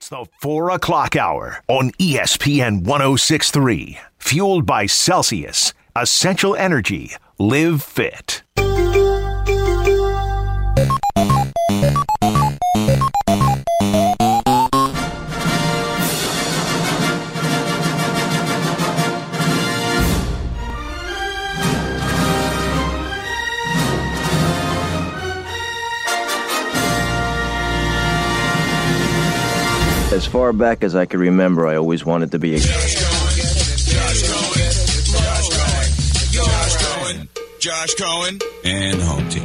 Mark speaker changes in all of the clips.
Speaker 1: It's the 4 o'clock hour on ESPN 1063. Fueled by Celsius, Essential Energy, Live Fit.
Speaker 2: Far back as I can remember, I always wanted to be a.
Speaker 3: Josh Cohen and home team.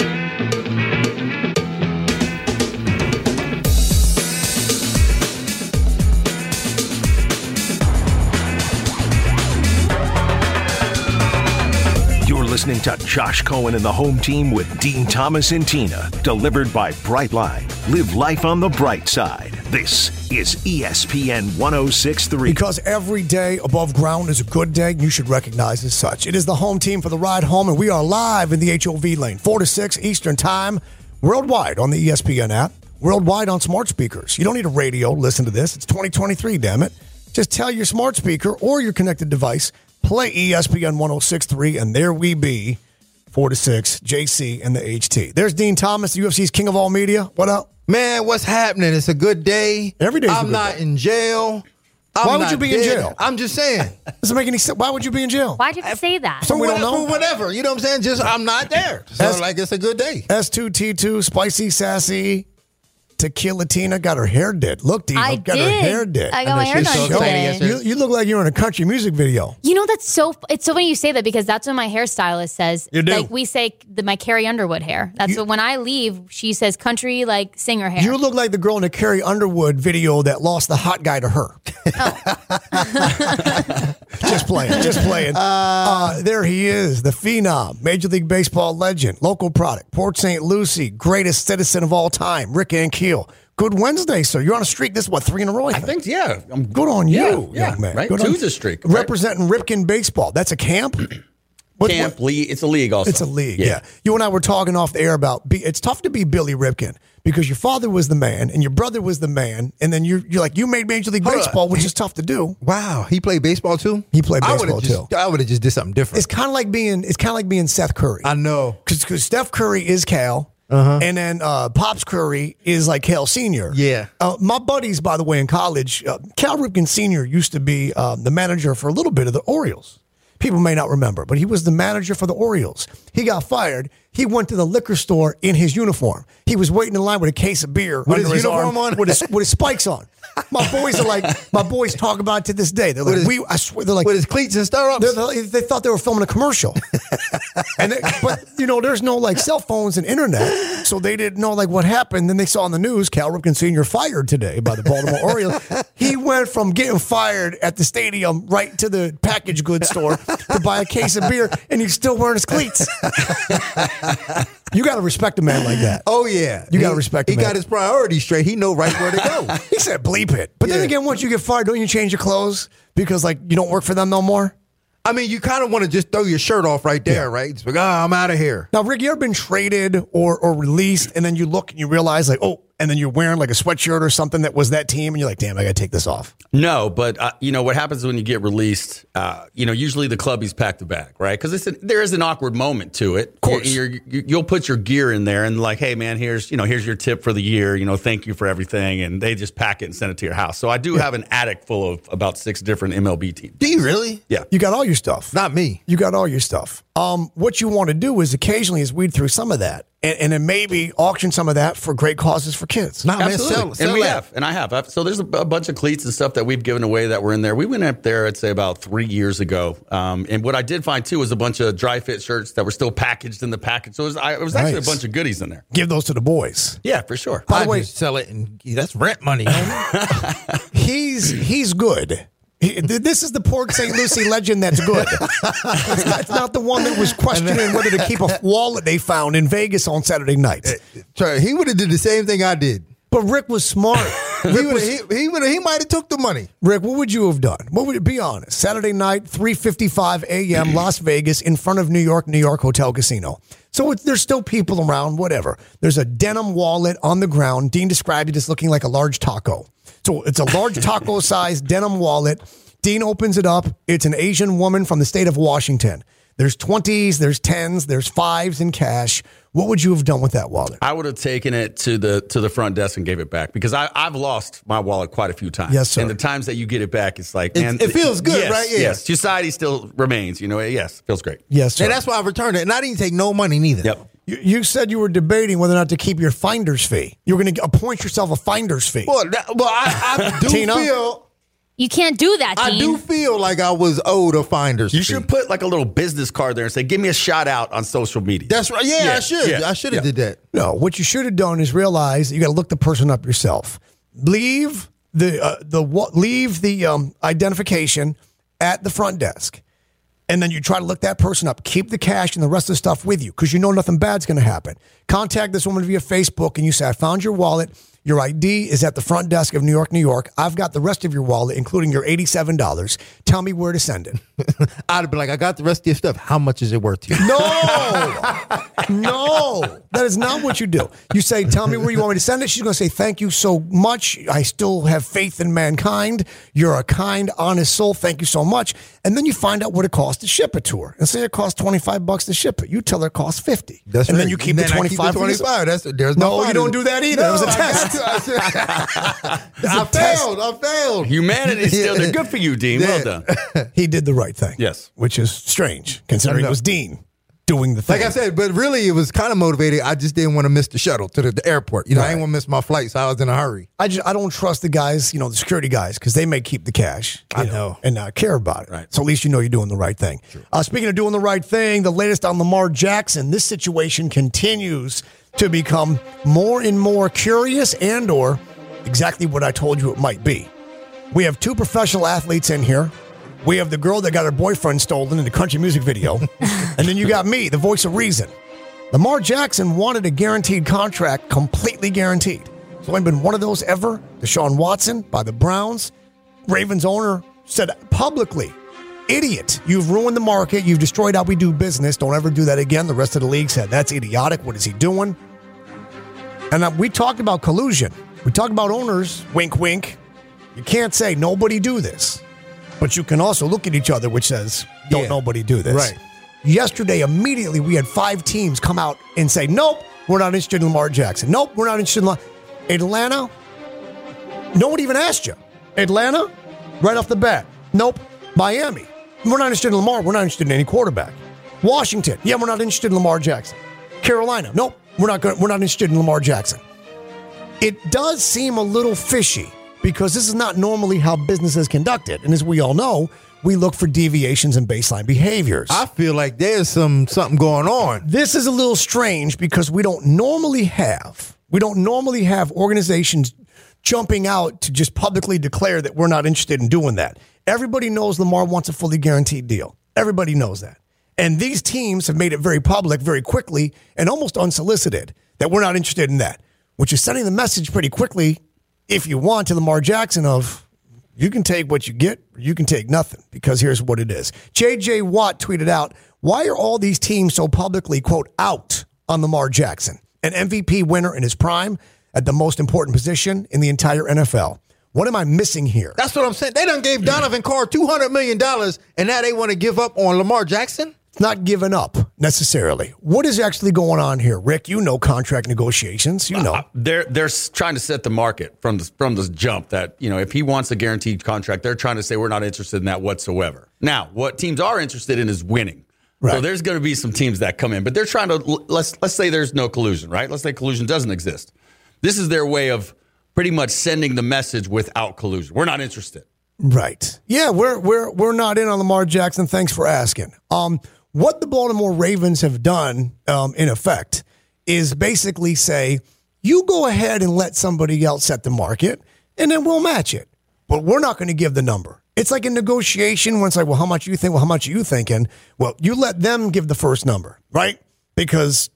Speaker 1: You're listening to Josh Cohen and the home team with Dean Thomas and Tina, delivered by Brightline. Live life on the bright side. This is ESPN 1063.
Speaker 4: Because every day above ground is a good day, you should recognize as such. It is the home team for the ride home, and we are live in the HOV lane, 4 to 6 Eastern Time, worldwide on the ESPN app, worldwide on smart speakers. You don't need a radio. Listen to this. It's 2023, damn it. Just tell your smart speaker or your connected device, play ESPN 1063, and there we be, 4 to 6, JC and the HT. There's Dean Thomas, the UFC's king of all media. What up?
Speaker 5: Man, what's happening? It's a good day.
Speaker 4: Every day's a
Speaker 5: I'm
Speaker 4: good
Speaker 5: not
Speaker 4: day.
Speaker 5: in jail. I'm
Speaker 4: Why would you be in jail?
Speaker 5: I'm just saying.
Speaker 4: Doesn't make any sense. Why would you be in jail?
Speaker 6: Why'd you have to say that?
Speaker 4: So we don't
Speaker 5: whatever,
Speaker 4: know?
Speaker 5: whatever. You know what I'm saying? Just I'm not there. So
Speaker 4: That's-
Speaker 5: like it's a good day.
Speaker 4: S2T2, spicy, sassy, tequila Tina got her hair did. Look, Tina,
Speaker 6: I
Speaker 4: got
Speaker 6: did.
Speaker 4: her hair did.
Speaker 6: I got my hair done
Speaker 5: so
Speaker 6: today.
Speaker 4: you, you look like you're in a country music video.
Speaker 6: You know that's so. It's so funny you say that because that's what my hairstylist says.
Speaker 4: You do?
Speaker 6: Like we say the, my Carrie Underwood hair. That's
Speaker 4: You-
Speaker 6: what when I leave, she says country like singer hair.
Speaker 4: You look like the girl in the Carrie Underwood video that lost the hot guy to her. just playing, just playing. Uh, there he is, the phenom, Major League Baseball legend, local product, Port St. Lucie, greatest citizen of all time, Rick Ankiel. Good Wednesday, sir. You're on a streak. This is what three in a row. I
Speaker 7: I
Speaker 4: think.
Speaker 7: think, yeah. I'm
Speaker 4: Good on
Speaker 7: yeah,
Speaker 4: you,
Speaker 7: yeah,
Speaker 4: young man.
Speaker 7: Right?
Speaker 4: Good on
Speaker 7: Two's
Speaker 4: you.
Speaker 7: a streak. right?
Speaker 4: Representing Ripken baseball. That's a camp. What-
Speaker 7: Camp
Speaker 4: what-
Speaker 7: league. It's a league also.
Speaker 4: It's a league. Yeah. You and I were talking off the air about. Be, it's tough to be Billy Ripken because your father was the man and your brother was the man, and then you're you're like you made Major League
Speaker 5: Hold on.
Speaker 4: Baseball, which is tough to do.
Speaker 5: Wow, he played baseball too.
Speaker 4: He played
Speaker 5: I
Speaker 4: baseball,
Speaker 5: just,
Speaker 4: too.
Speaker 5: I would have just did something different.
Speaker 4: It's kind of like being it's kind of like being Seth Curry.
Speaker 5: I know.
Speaker 4: because Steph Curry is Cal. And then uh, Pops Curry is like Cal Senior.
Speaker 5: Yeah.
Speaker 4: Uh, my buddies, by the way, in college, uh, Cal Ripken Senior used to be um, the manager for a little bit of the Orioles. People may not remember, but he was the manager for the Orioles. He got fired. He went to the liquor store in his uniform. He was waiting in line with a case of beer
Speaker 5: With
Speaker 4: under
Speaker 5: his
Speaker 4: arm,
Speaker 5: uniform on?
Speaker 4: with his, with his spikes on. My boys are like, my boys talk about it to this day. They're like,
Speaker 5: his-
Speaker 4: we, I swear, they're like,
Speaker 5: with his cleats and
Speaker 4: they're- they they thought they were filming a commercial. and they, but you know, there's no like cell phones and internet, so they didn't know like what happened. Then they saw on the news Cal Ripken Sr. fired today by the Baltimore Orioles. He went from getting fired at the stadium right to the package goods store to buy a case of beer, and he's still wearing his cleats. you got to respect a man like that.
Speaker 5: oh yeah,
Speaker 4: You gotta respect
Speaker 5: He got his priorities straight. He know right where to go.
Speaker 4: He said, "Bleep it." But then again, once you get fired, don't you change your clothes because like you don't work for them no more?
Speaker 5: I mean, you kind of want to just throw your shirt off right there, right? It's like, oh, I'm out of here.
Speaker 4: Now, Rick, you ever been traded or or released, and then you look and you realize, like, oh, and then you're wearing like a sweatshirt or something that was that team, and you're like, damn, I got to take this off.
Speaker 7: No, but uh, you know what happens when you get released? Uh, you know, usually the clubbies pack the bag, right? Because there is an awkward moment to it. Of
Speaker 4: course.
Speaker 7: you're, you you'll put your gear in there and like, hey man, here's you know here's your tip for the year. You know, thank you for everything, and they just pack it and send it to your house. So I do have an attic full of about six different MLB teams.
Speaker 5: Do you really?
Speaker 7: Yeah,
Speaker 4: You got all your stuff.
Speaker 5: Not me.
Speaker 4: You got all your stuff. Um, what you want to do is occasionally is weed through some of that, and, and then maybe auction some of that for great causes for kids.
Speaker 5: Nah, man,
Speaker 7: Absolutely.
Speaker 5: sell, sell
Speaker 7: and we
Speaker 5: that.
Speaker 7: have, and I have. I've, so there's a, a bunch of cleats and stuff that we've given away that were in there. We went up there, I'd say about three years ago. Um, and what I did find too was a bunch of dry fit shirts that were still packaged in the package. So it was, I, it was actually
Speaker 4: Nice.
Speaker 7: a bunch of goodies in there.
Speaker 4: Give those to the boys.
Speaker 7: Yeah, for sure.
Speaker 4: By the way-
Speaker 5: just sell it and that's rent money.
Speaker 4: He's he's good. This is the Port St. Lucie legend that's good. it's, not, it's not the one that was questioning whether to keep a wallet they found in Vegas on Saturday night.
Speaker 5: He would have did the same thing I did.
Speaker 4: But Rick was smart.
Speaker 5: He would he, he, would he might have took the money.
Speaker 4: Rick, what would you have done? What would it be on Saturday night, 3:55 a.m. Las Vegas in front of New York, New York Hotel Casino. So there's still people around, whatever. There's a denim wallet on the ground. Dean described it as looking like a large taco. So it's a large taco sized denim wallet. Dean opens it up. It's an Asian woman from the state of Washington. There's 20s, there's 10s, there's fives in cash. What would you have done with that wallet?
Speaker 7: I would have taken it to the to the front desk and gave it back because I, I've lost my wallet quite a few times.
Speaker 4: Yes, sir.
Speaker 7: And the times that you get it back, it's like
Speaker 5: It-
Speaker 7: man,
Speaker 5: it feels good,
Speaker 7: yes,
Speaker 5: right? Yeah.
Speaker 7: Yes. Society still remains. You know. Yes, feels great.
Speaker 4: Yes, sir.
Speaker 5: And that's why I returned it. And I didn't take no money neither.
Speaker 7: Yep.
Speaker 4: you, you said you were debating whether or not to keep your finder's fee. You were going to appoint yourself a finder's fee.
Speaker 5: Well, that, well, I, I do
Speaker 4: Tina?
Speaker 5: feel
Speaker 6: You can't do that,
Speaker 5: I do feel like I was owed a finder's
Speaker 7: You
Speaker 5: fee.
Speaker 7: should put like a little business card there and say, "Give me a shout out on social media."
Speaker 5: That's right. Yeah,
Speaker 7: Yeah,
Speaker 5: I should.
Speaker 7: yeah,
Speaker 5: I should have
Speaker 7: yeah.
Speaker 5: did that.
Speaker 4: No, what you should have done is realize you got to look the person up yourself. Leave the uh, the wa- leave the um, identification at the front desk, and then you try to look that person up. Keep the cash and the rest of the stuff with you because you know nothing bad's going to happen. Contact this woman via Facebook, and you say, "I found your wallet." Your ID is at the front desk of New York, New York. I've got the rest of your wallet, including your eighty-seven dollars. Tell me where to send it.
Speaker 5: I'd be like, I got the rest of your stuff. How much is it worth to you?
Speaker 4: No, no, that is not what you do. You say, "Tell me where you want me to send it." She's going to say, "Thank you so much. I still have faith in mankind. You're a kind, honest soul. Thank you so much." And then you find out what it costs to ship it to her. And say it costs twenty five bucks to ship it. You tell her it costs fifty.
Speaker 5: That's
Speaker 4: and
Speaker 5: right.
Speaker 4: then you keep
Speaker 5: Then
Speaker 4: the
Speaker 5: I
Speaker 4: twenty
Speaker 5: keep the 25. That's there's
Speaker 4: No,
Speaker 5: no.
Speaker 4: you don't do that either. It was a test.
Speaker 5: I, I failed. I failed.
Speaker 7: Humanity still. They're good for you, Dean. Well done.
Speaker 4: He did the right thing.
Speaker 7: Yes.
Speaker 4: which is strange considering it was Dean doing the thing.
Speaker 5: Like I said, but really, it was kind of motivated. I just didn't want to miss the shuttle to the, the airport. You know, I didn't want to miss my flight, so I was in a hurry.
Speaker 4: I just I don't trust the guys, you know, the security guys, because they may keep the cash.
Speaker 5: I know.
Speaker 4: and not care about it.
Speaker 7: Right.
Speaker 4: So at least you know you're doing the right thing. Uh, speaking of doing the right thing, the latest on Lamar Jackson. This situation continues to become more and more curious, and or exactly what I told you it might be. We have two professional athletes in here. We have the girl that got her boyfriend stolen in the country music video, and then you got me, the voice of reason. Lamar Jackson wanted a guaranteed contract, completely guaranteed. There's only been one of those ever. Deshaun Watson by the Browns. Ravens owner said publicly, idiot, you've ruined the market. You've destroyed how we do business. Don't ever do that again. The rest of the league said, that's idiotic. What is he doing? And uh, we talked about collusion. We talked about owners, wink, wink. You can't say nobody do this, but you can also look at each other, which says, don't
Speaker 5: Yeah.
Speaker 4: nobody do this.
Speaker 5: Right.
Speaker 4: Yesterday, immediately, we had five teams come out and say, nope, we're not interested in Lamar Jackson. Nope, we're not interested in Lamar. Atlanta, no one even asked you. Atlanta, right off the bat, nope. Miami, we're not interested in Lamar. We're not interested in any quarterback. Washington, yeah, we're not interested in Lamar Jackson. Carolina, nope, we're not going. We're not interested in Lamar Jackson. It does seem a little fishy because this is not normally how business is conducted, and as we all know, we look for deviations in baseline behaviors.
Speaker 5: I feel like there's some something going on.
Speaker 4: This is a little strange because we don't normally have we don't normally have organizations jumping out to just publicly declare that we're not interested in doing that. Everybody knows Lamar wants a fully guaranteed deal. Everybody knows that. And these teams have made it very public very quickly and almost unsolicited that we're not interested in that, which is sending the message pretty quickly if you want to Lamar Jackson of you can take what you get, or you can take nothing because here's what it is. JJ Watt tweeted out, Why are all these teams so publicly, quote, out on Lamar Jackson, an MVP winner in his prime at the most important position in the entire NFL? What am I missing here?
Speaker 5: That's what I'm saying. They done gave Donovan Carr two hundred million dollars, and now they want to give up on Lamar Jackson.
Speaker 4: It's not giving up necessarily. What is actually going on here? Rick, you know contract negotiations. You know.
Speaker 7: Uh, they're they're trying to set the market from the from the jump that you know if he wants a guaranteed contract, they're trying to say we're not interested in that whatsoever. Now, what teams are interested in is winning. So there's going to be some teams that come in, but they're trying to let's let's say there's no collusion, right? Let's say collusion doesn't exist. This is their way of pretty much sending the message without collusion. We're not interested.
Speaker 4: Right. Yeah, we're we're we're not in on Lamar Jackson. Thanks for asking. Um, what the Baltimore Ravens have done, um, in effect, is basically say, you go ahead and let somebody else set the market, and then we'll match it. But we're not going to give the number. It's like a negotiation when it's like, well, how much you think? Well, how much are you thinking? Well, you let them give the first number, right? Because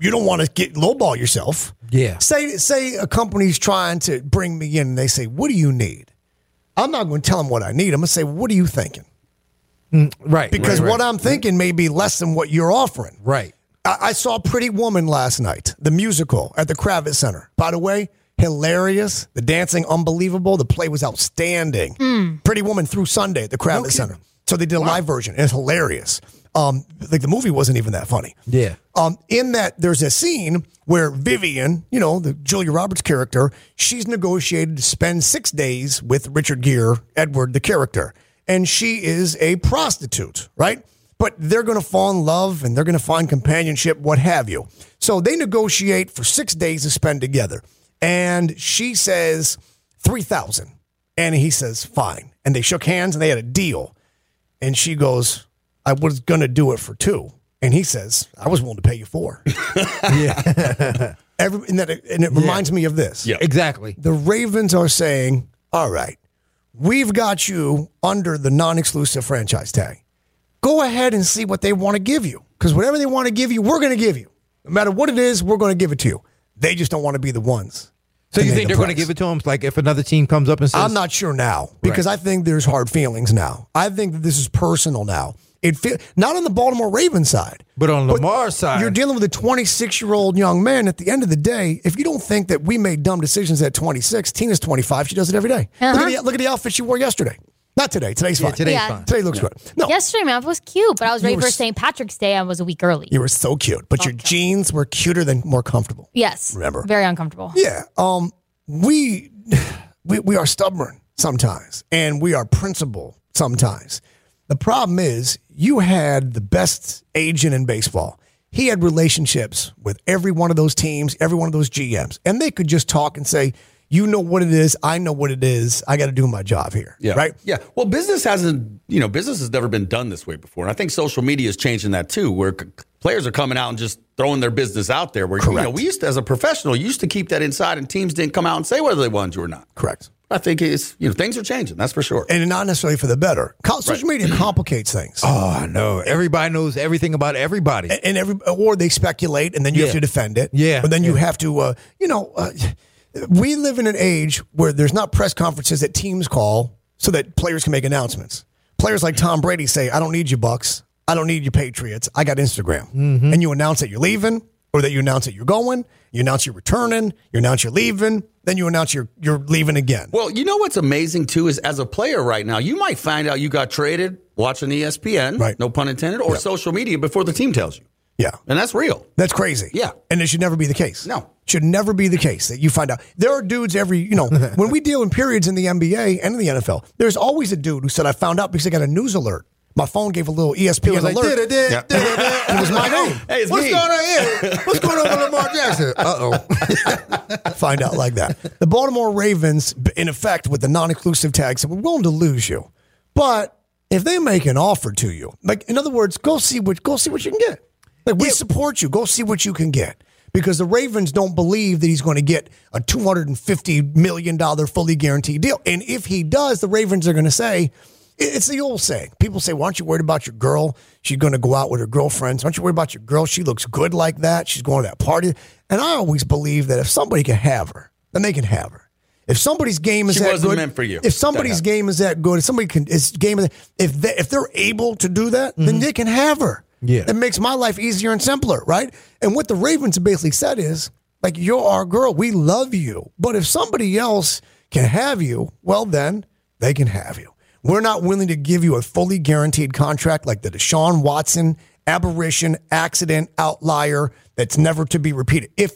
Speaker 4: you don't want to get lowball yourself.
Speaker 5: Yeah.
Speaker 4: Say say a company's trying to bring me in and they say, "What do you need?" I'm not going to tell them what I need. I'm going to say, "What are you thinking?"
Speaker 5: Mm, right.
Speaker 4: Because
Speaker 5: right,
Speaker 4: what. I'm thinking may be less than what you're offering.
Speaker 5: Right.
Speaker 4: I, I saw Pretty Woman last night, the musical at the Kravis Center. By the way, hilarious. The dancing, unbelievable. The play was outstanding. Mm. Pretty Woman through Sunday at the Kravis Center. So they did a live version. It's hilarious. Um, like the movie wasn't even that funny.
Speaker 5: Yeah.
Speaker 4: Um, in that, there's a scene where Vivian, you know, the Julia Roberts character, she's negotiated to spend six days with Richard Gere, Edward, the character, and she is a prostitute, right? But they're going to fall in love and they're going to find companionship, what have you. So they negotiate for six days to spend together, and she says three thousand, and he says fine, and they shook hands and they had a deal, and she goes, I was going to do it for two. And he says, I was willing to pay you four. yeah. Every, and, that, and it reminds me of this.
Speaker 7: Yeah.
Speaker 5: Exactly.
Speaker 4: The Ravens are saying, all right, we've got you under the non exclusive franchise tag. Go ahead and see what they want to give you. Because whatever they want to give you, we're going to give you. No matter what it is, we're going to give it to you. They just don't want to be the ones.
Speaker 5: So you think
Speaker 4: the
Speaker 5: they're going to give it to them? Like if another team comes up and says,
Speaker 4: I'm not sure now because I think there's hard feelings now. I think that this is personal now. It feel, not on the Baltimore Ravens side,
Speaker 5: But on Lamar's side-
Speaker 4: you're dealing with a 26 year old young man. At the end of the day, if you don't think that we made dumb decisions at 26, Tina's 25. She does it every day. Look,
Speaker 6: Uh-huh.
Speaker 4: at the, look at the outfit she wore yesterday. Not today. Today's
Speaker 5: Yeah,
Speaker 4: fine.
Speaker 5: today's
Speaker 6: Yeah.
Speaker 5: fine.
Speaker 4: Today looks good. No,
Speaker 6: Yesterday, man, was cute, but I was
Speaker 4: You
Speaker 6: ready for St. Patrick's Day. I was a week early.
Speaker 4: you were so cute, but your jeans were cuter than more comfortable.
Speaker 6: yes.
Speaker 4: Remember.
Speaker 6: Very uncomfortable.
Speaker 4: Yeah. Um, we, we we are stubborn sometimes, and we are principled sometimes. The problem is, you had the best agent in baseball. He had relationships with every one of those teams, every one of those GMs, and they could just talk and say, "You know what it is. I know what it is. I got to do my job here."
Speaker 7: Yeah.
Speaker 4: Right.
Speaker 7: Yeah. Well, business hasn't, you know, business has never been done this way before. And I think social media is changing that too, where c- players are coming out and just throwing their business out there. Where, you know, we used to, as a professional, you used to keep that inside and teams didn't come out and say whether they wanted you or not.
Speaker 4: Correct.
Speaker 7: I think it's, you know, things are changing. That's for sure.
Speaker 4: And not necessarily for the better. Social media complicates things.
Speaker 5: oh, I know. Everybody knows everything about everybody.
Speaker 4: and every or they speculate and then you have to defend it.
Speaker 5: Yeah.
Speaker 4: But then you have to, uh, you know, uh, we live in an age where there's not press conferences that teams call so that players can make announcements. Players like Tom Brady say, "I don't need you, Bucs. I don't need you, Patriots. I got Instagram."
Speaker 5: Mm-hmm.
Speaker 4: And you announce that you're leaving, or that you announce that you're going. You announce you're returning. You announce you're leaving. Then you announce you're you're leaving again.
Speaker 7: Well, you know what's amazing too is as a player right now, you might find out you got traded watching ESPN,
Speaker 4: Right.
Speaker 7: no pun intended, or social media before the team tells you.
Speaker 4: yeah.
Speaker 7: And that's real.
Speaker 4: That's crazy.
Speaker 7: Yeah.
Speaker 4: And it should never be the case.
Speaker 7: No.
Speaker 4: Should never be the case that you find out. There are dudes every, you know, when we deal in periods in the NBA and in the NFL, there's always a dude who said, I found out because I got a news alert. My phone gave a little ESPN
Speaker 5: It was like,
Speaker 4: alert.
Speaker 5: did it, did did it, did it.
Speaker 4: Was my name.
Speaker 7: Hey,
Speaker 5: What's
Speaker 7: me.
Speaker 5: going on here? What's going on with Lamar Jackson? Uh oh.
Speaker 4: find out like that. The Baltimore Ravens, in effect, with the non-inclusive tag, said we're willing to lose you, but if they make an offer to you, like in other words, go see what go see what you can get. Like we support you. Go see what you can get. Because the Ravens don't believe that he's going to get a $250 million fully guaranteed deal. And if he does, the Ravens are going to say, it's the old saying. People say, Why aren't you worried about your girl? She's going to go out with her girlfriends. Why aren't you worried about your girl? She looks good like that. She's going to that party. And I always believe that if somebody can have her, then they can have her. If somebody's game is
Speaker 7: She
Speaker 4: that good,
Speaker 7: meant for you.
Speaker 4: If somebody's game is that good, if somebody can, is game is if they, if they're able to do that, then mm-hmm. they can have her.
Speaker 5: Yeah.
Speaker 4: it makes my life easier and simpler, right? And what the Ravens basically said is, like, you're our girl, we love you, but if somebody else can have you, well, then they can have you. We're not willing to give you a fully guaranteed contract like the Deshaun Watson aberration, accident, outlier that's never to be repeated. If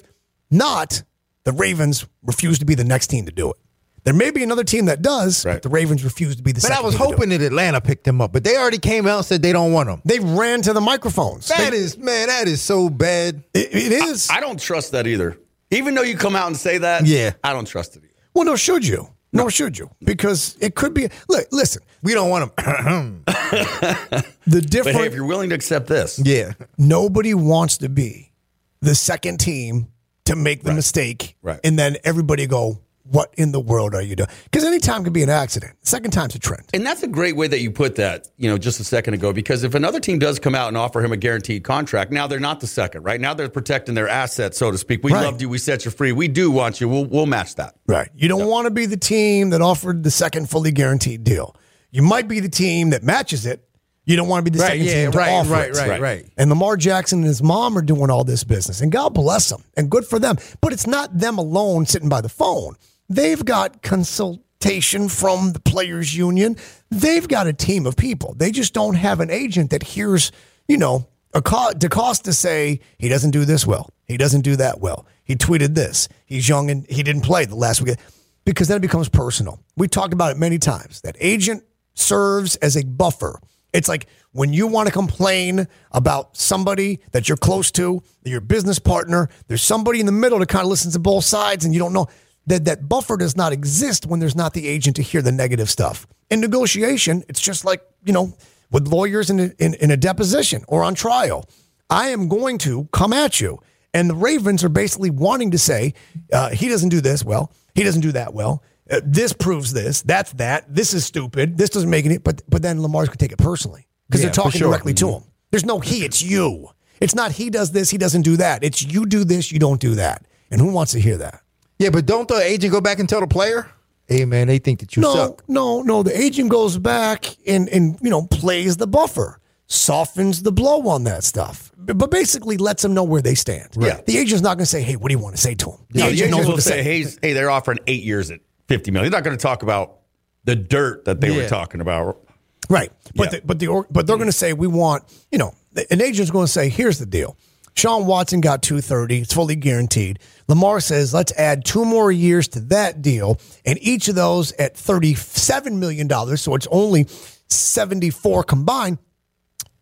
Speaker 4: not, the Ravens refuse to be the next team to do it. There may be another team that does, but the Ravens refuse to be the
Speaker 5: But
Speaker 4: second
Speaker 5: I was
Speaker 4: team to do it.
Speaker 5: hoping that Atlanta picked him up, but they already came out and said they don't want him.
Speaker 4: They ran to the microphones.
Speaker 5: That
Speaker 4: They-
Speaker 5: is, man, that is so bad.
Speaker 4: it- it is.
Speaker 7: I don't trust that either. Even though you come out and say that,
Speaker 5: Yeah.
Speaker 7: I don't trust it either.
Speaker 4: well, no, should you. Nor should you. Because it could be. Look, listen,
Speaker 5: We don't want him.
Speaker 4: the
Speaker 7: But
Speaker 4: different.
Speaker 7: hey, if you're willing to accept this,
Speaker 5: yeah.
Speaker 4: nobody wants to be the second team to make the mistake.
Speaker 7: Right.
Speaker 4: And then everybody go, what in the world are you doing? Because any time could be an accident. Second time's a trend.
Speaker 7: And that's a great way that you put that, you know, just a second ago, because if another team does come out and offer him a guaranteed contract, now they're not the second, right? Now they're protecting their assets, so to speak. We
Speaker 4: Right.
Speaker 7: loved you. We set you free. We do want you. We'll, we'll match that.
Speaker 4: Right. You don't want to be the team that offered the second fully guaranteed deal. You might be the team that matches it. You don't want to be the
Speaker 5: Right,
Speaker 4: second
Speaker 5: yeah,
Speaker 4: team to
Speaker 5: right,
Speaker 4: offer
Speaker 5: right,
Speaker 4: it.
Speaker 5: right,
Speaker 7: Right.
Speaker 5: right.
Speaker 4: And Lamar Jackson and his mom are doing all this business, and God bless them, and good for them. But it's not them alone sitting by the phone. They've got consultation from the players' union. They've got a team of people. They just don't have an agent that hears, you know, DeCosta say he doesn't do this well, he doesn't do that well. He tweeted this. He's young and he didn't play the last week because then it becomes personal. We talked about it many times. That agent serves as a buffer. It's like when you want to complain about somebody that you're close to, your business partner, there's somebody in the middle that kind of listens to both sides and you don't know that that buffer does not exist when there's not the agent to hear the negative stuff. In negotiation, it's just like, you know, with lawyers in a, in, in a deposition or on trial. I am going to come at you. And the Ravens are basically wanting to say, uh, he doesn't do this well. He doesn't do that well. Uh, this proves this. That's that. This is stupid. This doesn't make any. But but then Lamar's going to take it personally because
Speaker 5: Yeah,
Speaker 4: they're talking
Speaker 5: sure.
Speaker 4: directly to him. There's no he. It's you. It's not he does this. He doesn't do that. It's you do this. You don't do that. And who wants to hear that?
Speaker 5: Yeah, but don't the agent go back and tell the player, "Hey, man, they think that you
Speaker 4: No,
Speaker 5: suck."
Speaker 4: no, no. No. The agent goes back and and you know plays the buffer, softens the blow on that stuff, but but basically lets them know where they stand.
Speaker 7: Right.
Speaker 4: The agent's not going to say, "Hey, what do you want to say to him?" The
Speaker 7: No, the
Speaker 4: agent
Speaker 7: agent
Speaker 4: knows what to
Speaker 7: say,
Speaker 4: say.
Speaker 7: hey, hey, they're offering eight years at 50 million. He's not going to talk about the dirt that they were talking about.
Speaker 4: Right. But
Speaker 7: Yeah.
Speaker 4: the, but the but they're going to say we want you know an agent's going to say here's the deal. Sean Watson got 230. It's fully guaranteed. Lamar says let's add two more years to that deal, and each of those at 37 million dollars. So it's only 74 combined.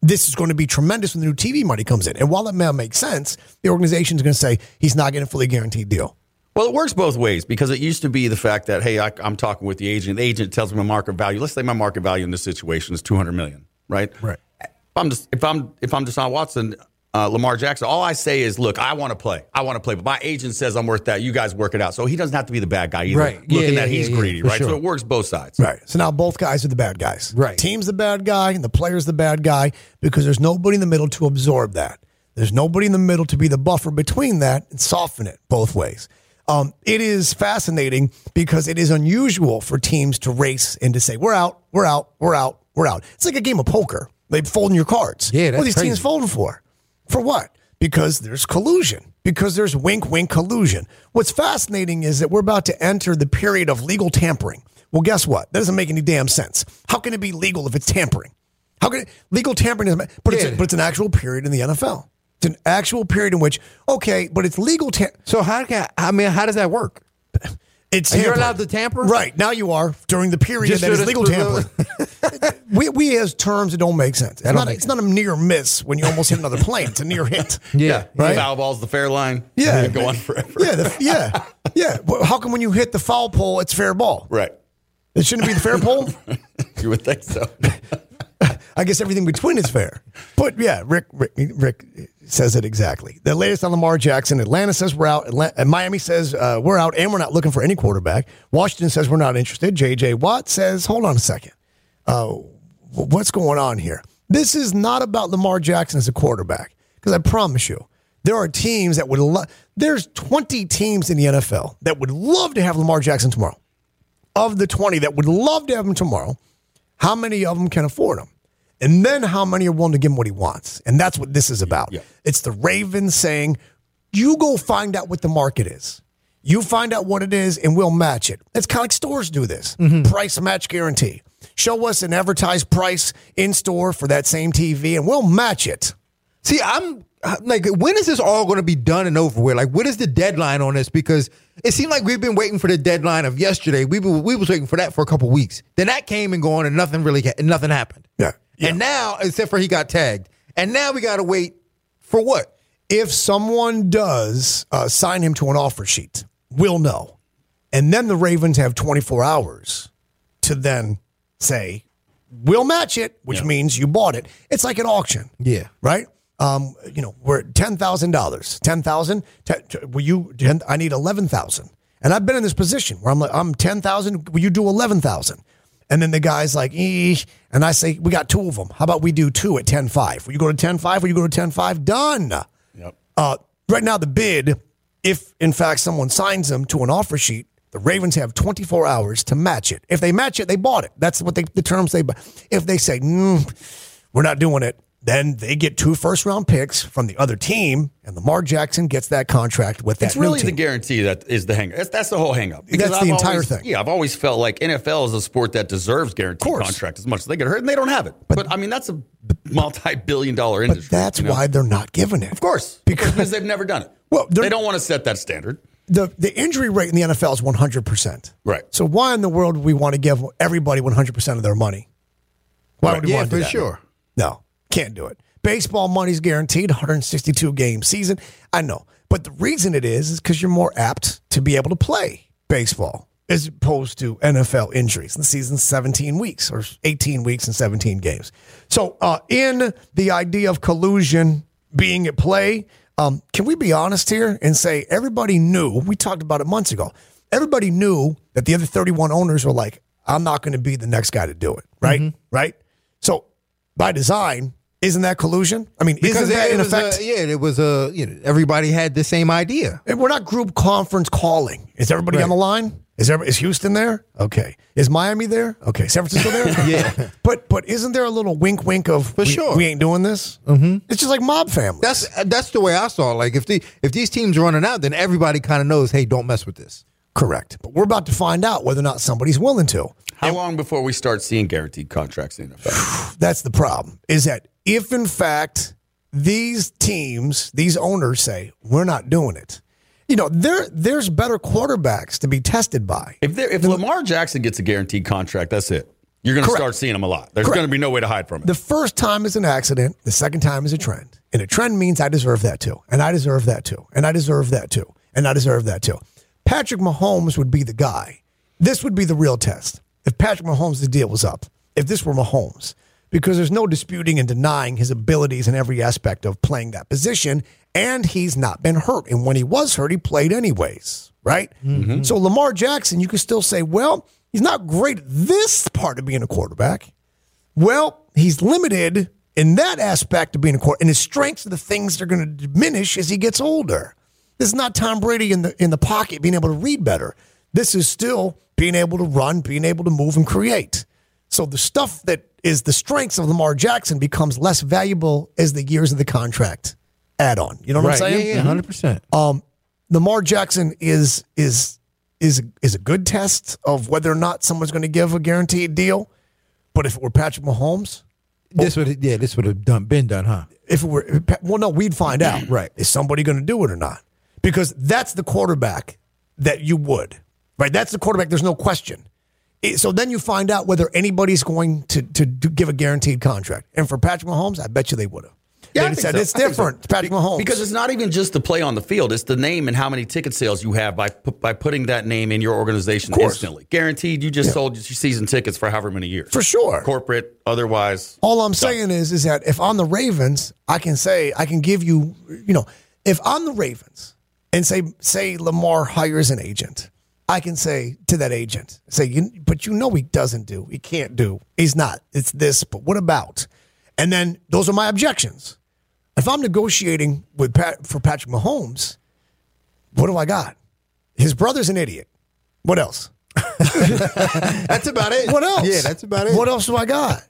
Speaker 4: This is going to be tremendous when the new TV money comes in. And while that may make sense, the organization is going to say he's not getting a fully guaranteed deal.
Speaker 7: Well, it works both ways because it used to be the fact that hey, I, I'm talking with the agent. The agent tells me my market value. Let's say my market value in this situation is 200 million, right?
Speaker 4: Right.
Speaker 7: If I'm just if I'm if I'm Deshaun Watson, uh, Lamar Jackson, all I say is, look, I want to play. I want to play, but my agent says I'm worth that. You guys work it out. So he doesn't have to be the bad guy either.
Speaker 5: Right.
Speaker 7: Looking
Speaker 5: Yeah, yeah,
Speaker 7: that he's
Speaker 5: yeah,
Speaker 7: greedy, right?
Speaker 5: sure.
Speaker 7: So it works both sides.
Speaker 4: Right. So now both guys are the bad guys.
Speaker 5: Right.
Speaker 4: Team's the bad guy and the player's the bad guy because there's nobody in the middle to absorb that. There's nobody in the middle to be the buffer between that and soften it both ways. Um, it is fascinating because it is unusual for teams to race and to say, we're out, we're out, we're out, we're out. It's like a game of poker. They folding your cards.
Speaker 5: Yeah, that's
Speaker 4: What are these teams folding for? For what? Because there's collusion. Because there's wink, wink collusion. What's fascinating is that we're about to enter the period of legal tampering. Well, guess what? That doesn't make any damn sense. How can it be legal if it's tampering? How can it, legal tampering doesn't but it's
Speaker 5: Yeah.
Speaker 4: but it's an actual period in the NFL. It's an actual period in which okay, but it's legal tam-
Speaker 5: So how can I mean? How does that work?
Speaker 4: It's
Speaker 5: Are you
Speaker 4: tampering.
Speaker 5: allowed to tamper?
Speaker 4: Right now, you are during the period
Speaker 5: Just
Speaker 4: that
Speaker 5: so
Speaker 4: is
Speaker 5: this-
Speaker 4: legal tampering. we we has terms that don't make sense. It's
Speaker 5: don't
Speaker 4: not
Speaker 5: make
Speaker 4: it's not a near miss when you almost hit another plane. It's a near hit.
Speaker 5: Yeah.
Speaker 4: Right.
Speaker 7: Foul balls the fair line.
Speaker 4: Yeah.
Speaker 7: You go on forever.
Speaker 4: Yeah, the, yeah, yeah. Well, how come when you hit the foul pole, it's fair ball?
Speaker 7: Right.
Speaker 4: It shouldn't be the fair pole.
Speaker 7: You would think so.
Speaker 4: I guess everything between is fair. But yeah, Rick, Rick, Rick says it exactly. The latest on Lamar Jackson. Atlanta says we're out. Atlanta, Miami says uh, we're out, and we're not looking for any quarterback. Washington says we're not interested. J.J. Watt says, hold on a second. Uh, what's going on here? This is not about Lamar Jackson as a quarterback. Because I promise you, there are teams that would love. There's 20 teams in the NFL that would love to have Lamar Jackson tomorrow. Of the 20 that would love to have him tomorrow, how many of them can afford him? And then how many are willing to give him what he wants? And that's what this is about.
Speaker 7: Yeah.
Speaker 4: It's the Ravens saying, you go find out what the market is. You find out what it is and we'll match it. It's kind of like stores do this. Mm-hmm. Price match guarantee. Show us an advertised price in store for that same TV and we'll match it.
Speaker 5: See, I'm I'm like, when is this all going to be done and over with? Like, what is the deadline on this? Because it seemed like we've been waiting for the deadline of yesterday. We were, we was waiting for that for a couple weeks. Then that came and gone, and nothing really nothing happened.
Speaker 4: Yeah. Yeah.
Speaker 5: And now, except for he got tagged, and now we got to wait for what?
Speaker 4: if someone does uh, sign him to an offer sheet, we'll know. And then the Ravens have 24 hours to then say, we'll match it, which means you bought it. It's like an auction.
Speaker 5: Yeah.
Speaker 4: Right? Um, you know, we're at $10,000. 10000 Te- te- Will you, ten- I need 11000 And I've been in this position where I'm like, I'm 10,000, will you do 11,000? And then the guy's like, Eesh. and I say, we got two of them. How about we do two at 10.5? Will you go to 10.5? Will you go to 10.5? Done.
Speaker 7: Yep.
Speaker 4: Uh, right now, the bid, if in fact someone signs them to an offer sheet, the Ravens have 24 hours to match it. If they match it, they bought it. That's what they, the terms they. If they say, mm, we're not doing it, then they get two first round picks from the other team, and Lamar Jackson gets that contract with that.
Speaker 7: It's really the guarantee that is the hang. That's, that's the whole hang up.
Speaker 4: That's the entire thing.
Speaker 7: Yeah, I've always felt like NFL is a sport that deserves guaranteed contract as much as they get hurt, and they don't have it. But, I mean, that's a multi-billion dollar
Speaker 4: But
Speaker 7: industry.
Speaker 4: that's
Speaker 7: you know?
Speaker 4: why they're not giving it.
Speaker 7: of course,
Speaker 4: Because-
Speaker 7: because they've never done it.
Speaker 4: Well, they're-
Speaker 7: don't want to set that standard.
Speaker 4: the the injury rate in the NFL is 100%.
Speaker 7: Right.
Speaker 4: So why in the world would we want to give everybody 100% of their money? Why would we
Speaker 5: Yeah,
Speaker 4: want to do
Speaker 5: for
Speaker 4: that?
Speaker 5: sure.
Speaker 4: Can't do it. Baseball money's guaranteed 162 game season. I know. But the reason it is is because you're more apt to be able to play baseball as opposed to NFL injuries. The season's 17 weeks or 18 weeks and 17 games. So, uh, in the idea of collusion being at play, um, can we be honest here and say everybody knew? We talked about it months ago. Everybody knew that the other 31 owners were like, I'm not going to be the next guy to do it. Right? Right? So, by design, isn't that collusion? I mean, isn't that
Speaker 5: it
Speaker 4: in
Speaker 5: was
Speaker 4: effect?
Speaker 5: A, yeah, it was a you know everybody had the same idea.
Speaker 4: And we're not group conference calling. Is everybody on the line? Is there, is Houston there? Okay. Is Miami there? Okay. San Francisco there?
Speaker 5: Yeah.
Speaker 4: But but isn't there a little wink wink of
Speaker 5: For
Speaker 4: we,
Speaker 5: sure.
Speaker 4: we ain't doing this? Mm-hmm. It's just like mob family.
Speaker 5: That's that's the way I saw it. Like if the if these teams are running out, then everybody kind of knows, hey, don't mess with this.
Speaker 4: correct. But we're about to find out whether or not somebody's willing to.
Speaker 7: How long before we start seeing guaranteed contracts in the NFL?
Speaker 4: That's the problem. Is that if in fact these teams, these owners say we're not doing it, you know, there there's better quarterbacks to be tested by.
Speaker 7: If there, if Lamar Jackson gets a guaranteed contract, that's it. You're going to start seeing him a lot. There's
Speaker 4: Correct.
Speaker 7: going to be no way to hide from it.
Speaker 4: The first time is an accident. The second time is a trend. And a trend means I deserve that too. And I deserve that too. And I deserve that too. And I deserve that too. Patrick Mahomes would be the guy. This would be the real test. If Patrick Mahomes' deal was up, if this were Mahomes, because there's no disputing and denying his abilities in every aspect of playing that position. And he's not been hurt. And when he was hurt, he played anyways, right? Mm-hmm. So Lamar Jackson, you could still say, well, he's not great at this part of being a quarterback. Well, he's limited in that aspect of being a quarterback, and his strengths are the things that are going to diminish as he gets older. This is not Tom Brady in the in the pocket being able to read better. This is still being able to run, being able to move and create. So the stuff that is the strengths of Lamar Jackson becomes less valuable as the years of the contract add on. You know what I'm saying?
Speaker 5: Yeah, yeah, hundred percent.
Speaker 4: Um, Lamar Jackson is is is is a good test of whether or not someone's going to give a guaranteed deal. But if it were Patrick Mahomes,
Speaker 5: This would yeah, this would have done been done, huh?
Speaker 4: if it were well, no, we'd find out.
Speaker 5: Right.
Speaker 4: Is somebody going to do it or not? Because that's the quarterback that you would. Right. That's the quarterback. There's no question. It- so then you find out whether anybody's going to to do, give a guaranteed contract. And for Patrick Mahomes, I bet you they would have.
Speaker 7: Yeah,
Speaker 4: said
Speaker 7: so.
Speaker 4: it's
Speaker 7: think so.
Speaker 4: different. Patrick Mahomes.
Speaker 7: Because it's not even just the play on the field; it's the name and how many ticket sales you have by by putting that name in your organization instantly. Guaranteed, you just sold your season tickets for however many years.
Speaker 4: for sure.
Speaker 7: corporate, otherwise.
Speaker 4: All I'm saying is, is that if I'm the Ravens, I can say I can give you, you know, if I'm the Ravens and say say Lamar hires an agent, I can say to that agent, say, you, but you know he doesn't do, he can't do, he's not. It's this, but what about? And then those are my objections. If I'm negotiating with Pat, for Patrick Mahomes, what do I got? His brother's an idiot. What else?
Speaker 5: That's about it.
Speaker 4: What else?
Speaker 5: Yeah, that's about it.
Speaker 4: What else do I got?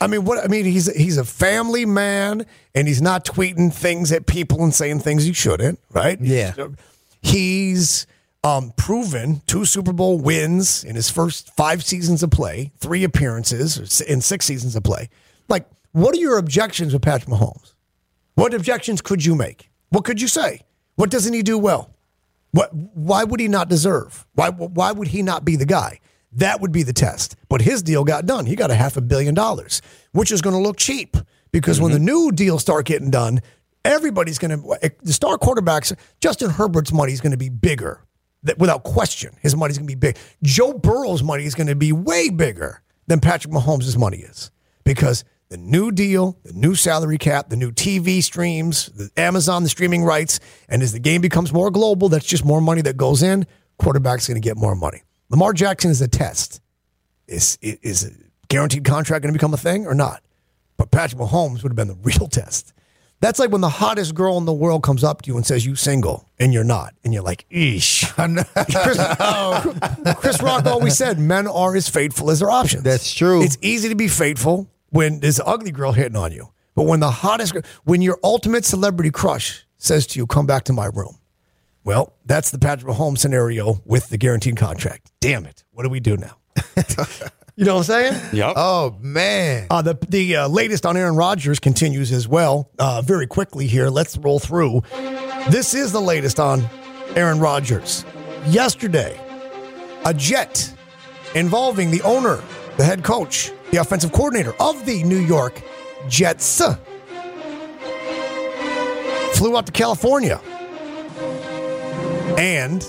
Speaker 4: I mean, what? I mean, he's he's a family man, and he's not tweeting things at people and saying things he shouldn't. Right?
Speaker 5: Yeah.
Speaker 4: He's um, proven two Super Bowl wins in his first five seasons of play, three appearances in six seasons of play. Like, what are your objections with Patrick Mahomes? What objections could you make? What could you say? What doesn't he do well? What? Why would he not deserve? Why? Why would he not be the guy? That would be the test. But his deal got done. He got a half a billion dollars, which is going to look cheap because when the new deals start getting done, everybody's going to the star quarterbacks. Justin Herbert's money is going to be bigger, that, without question. His money's going to be big. Joe Burrow's money is going to be way bigger than Patrick Mahomes' money is because the new deal, the new salary cap, the new TV streams, the Amazon, the streaming rights, and as the game becomes more global, that's just more money that goes in. quarterback's going to get more money. Lamar Jackson is a test. Is is a guaranteed contract going to become a thing or not? But Patrick Mahomes would have been the real test. That's like when the hottest girl in the world comes up to you and says you single and you're not, and you're like, "Eesh." Chris, Chris Rock always said men are as faithful as their options.
Speaker 5: That's true.
Speaker 4: It's easy to be faithful when there's an ugly girl hitting on you, but when the hottest, girl, when your ultimate celebrity crush says to you, "Come back to my room," well, that's the Patrick Mahomes scenario with the guaranteed contract. Damn it! What do we do now? you know what I'm saying?
Speaker 7: Yep.
Speaker 5: Oh man.
Speaker 4: Uh, the the uh, latest on Aaron Rodgers continues as well. Uh, very quickly here, let's roll through. This is the latest on Aaron Rodgers. Yesterday, a jet involving the owner, the head coach, the offensive coordinator of the New York Jets flew out to California and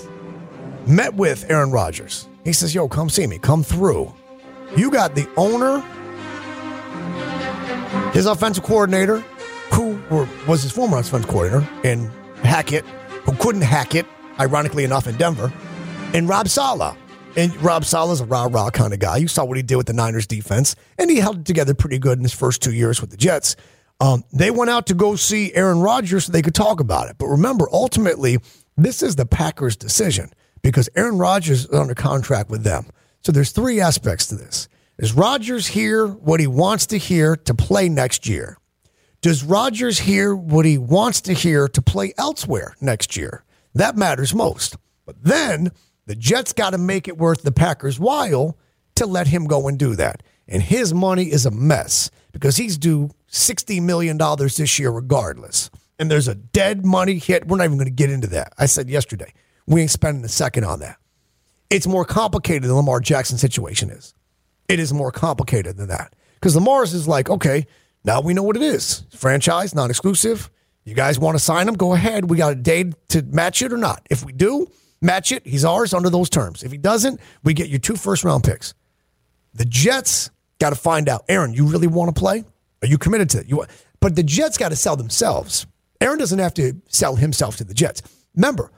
Speaker 4: met with Aaron Rodgers. He says, Yo, come see me, come through. You got the owner, his offensive coordinator, who was his former offensive coordinator in Hackett, who couldn't hack it, ironically enough, in Denver, and Rob Saleh. And Rob Saleh's a rah rah kind of guy. You saw what he did with the Niners defense, and he held it together pretty good in his first two years with the Jets. Um, they went out to go see Aaron Rodgers so they could talk about it. But remember, ultimately, this is the Packers' decision because Aaron Rodgers is under contract with them. So there's three aspects to this. Is Rodgers hear what he wants to hear to play next year? Does Rodgers hear what he wants to hear to play elsewhere next year? That matters most. But then the Jets got to make it worth the Packers' while to let him go and do that. And his money is a mess because he's due $60 million this year, regardless. And there's a dead money hit. We're not even going to get into that. I said yesterday, we ain't spending a second on that. It's more complicated than Lamar Jackson's situation is. It is more complicated than that. Because Lamar's is like, okay, now we know what it is. Franchise, non exclusive. You guys want to sign him? Go ahead. We got a day to match it or not. If we do, match it. He's ours under those terms. If he doesn't, we get your two first round picks. The Jets got to find out, Aaron, you really want to play? Are you committed to it? You but the Jets got to sell themselves. Aaron doesn't have to sell himself to the Jets. Remember,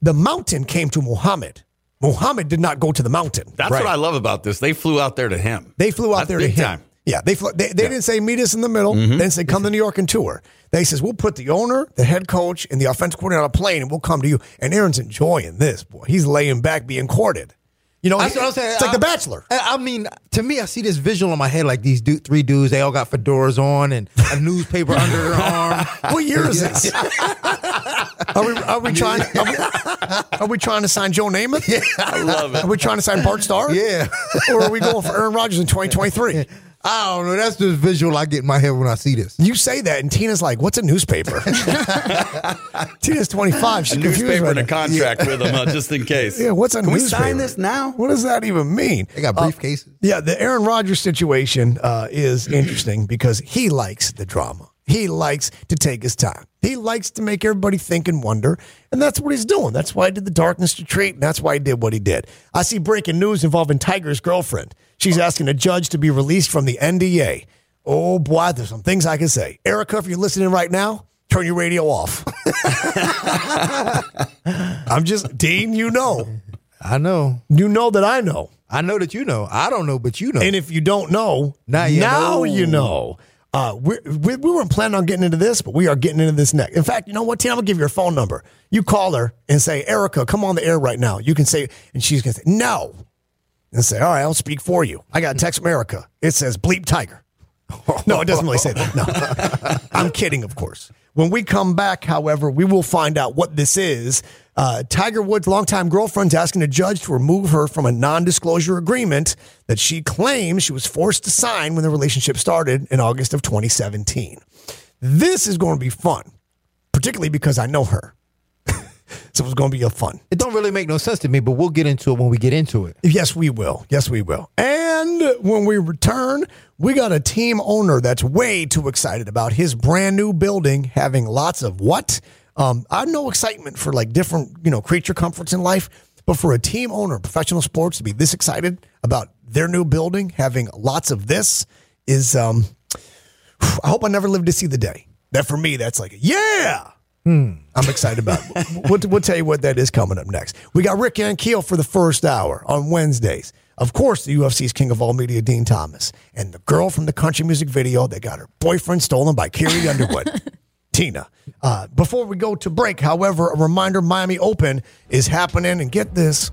Speaker 4: the mountain came to Muhammad. Muhammad did not go to the mountain.
Speaker 7: That's what I love about this. They flew out there to him.
Speaker 4: They flew out
Speaker 7: That's
Speaker 4: there to him.
Speaker 7: time.
Speaker 4: Yeah, they flew, they, they didn't say meet us in the middle. Mm-hmm. They didn't say come to New York and tour. They says we'll put the owner, the head coach, and the offensive coordinator on a plane, and we'll come to you. And Aaron's enjoying this boy. He's laying back, being courted. You know,
Speaker 5: That's what I'm saying.
Speaker 4: it's like
Speaker 5: I-
Speaker 4: The Bachelor.
Speaker 5: I I mean, to me, I see this visual in my head like these du- three dudes. They all got fedoras on and a newspaper under their arm.
Speaker 4: What year is this? are we are we trying are we, are we trying to sign Joe Namath? Yeah,
Speaker 7: I love it.
Speaker 4: Are we trying to sign Bart Starr?
Speaker 5: Yeah.
Speaker 4: or are we going for Aaron Rodgers in 2023?
Speaker 5: I don't know. That's the visual I get in my head when I see this.
Speaker 4: You say that, and Tina's like, "What's a newspaper?" Tina's 25. She's
Speaker 7: A newspaper
Speaker 4: right
Speaker 7: and a
Speaker 4: now.
Speaker 7: contract with them, uh, just in case.
Speaker 4: Yeah, what's a
Speaker 7: Can we sign this now?
Speaker 4: What does that even mean?
Speaker 5: They got
Speaker 4: Uh,
Speaker 5: briefcases.
Speaker 4: yeah, the Aaron Rodgers situation uh, is interesting because he likes the drama. He likes to take his time. He likes to make everybody think and wonder, and that's what he's doing. That's why he did the darkness retreat, and that's why he did what he did. I see breaking news involving Tiger's girlfriend. She's asking a judge to be released from the NDA. Oh boy, there's some things I can say. Erica, if you're listening right now, turn your radio off. I'm just Dean. You know,
Speaker 5: I know.
Speaker 4: you know that I know.
Speaker 5: I know that you know. I don't know, but you know.
Speaker 4: And if you don't know,
Speaker 5: Now you
Speaker 4: now
Speaker 5: know.
Speaker 4: you know. Uh, we, we weren't planning on getting into this, but we are getting into this next. In fact, you know what, Tina? I'm to give you her phone number. You call her and say, Erica, come on the air right now. You can say, and she's to say, no. And say, all right, I'll speak for you. I got text from Erica. It says, bleep tiger. No, it doesn't really say that. No. I'm kidding, of course. When we come back, however, we will find out what this is. Uh, Tiger Woods' longtime girlfriend's asking a judge to remove her from a non disclosure agreement that she claims she was forced to sign when the relationship started in August of 2017. This is going to be fun, particularly because I know her. So it's going to be a fun.
Speaker 5: it don't really make no sense to me, but we'll get into it when we get into it.
Speaker 4: Yes, we will. Yes, we will. And when we return, we got a team owner that's way too excited about his brand new building having lots of what? Um, I know excitement for like different, you know, creature comforts in life, but for a team owner, of professional sports, to be this excited about their new building having lots of this is, um, I hope I never live to see the day. That for me, that's like, yeah. I'm excited about it. We'll, we'll tell you what that is coming up next. We got Rick Ankiel for the first hour on Wednesdays. Of course, the UFC's king of all media, Dean Thomas, and the girl from the country music video that got her boyfriend stolen by Carrie Underwood, Tina. Uh, before we go to break, however, a reminder Miami Open is happening, and get this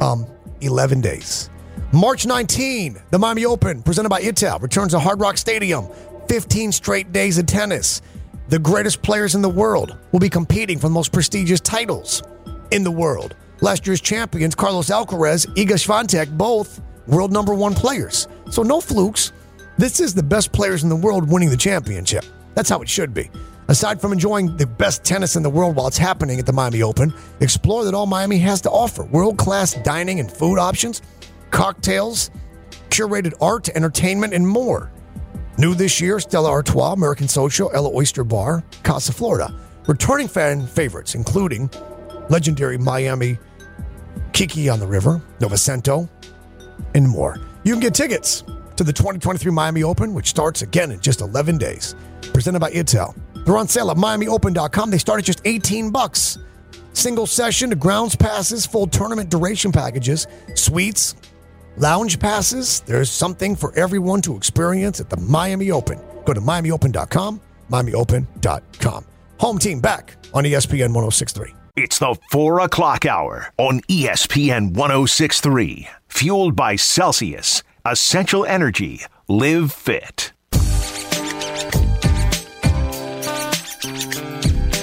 Speaker 4: um, 11 days. March 19, the Miami Open, presented by Itaú, returns to Hard Rock Stadium. 15 straight days of tennis. The greatest players in the world will be competing for the most prestigious titles in the world. Last year's champions, Carlos Alcaraz, Iga Swiatek, both world number one players. So no flukes. This is the best players in the world winning the championship. That's how it should be. Aside from enjoying the best tennis in the world while it's happening at the Miami Open, explore that all Miami has to offer world class dining and food options, cocktails, curated art, entertainment, and more. New this year, Stella Artois, American Social, Ella Oyster Bar, Casa Florida. Returning fan favorites, including legendary Miami Kiki on the River, Novecento, and more. You can get tickets to the 2023 Miami Open, which starts again in just 11 days. Presented by Itaú. They're on sale at MiamiOpen.com. They start at just 18 bucks. Single session to grounds passes, full tournament duration packages, suites, lounge passes. There's something for everyone to experience at the Miami Open. Go to MiamiOpen.com, MiamiOpen.com. Home team back on ESPN 1063.
Speaker 1: It's the 4 o'clock hour on ESPN 1063. Fueled by Celsius. Essential Energy. Live fit.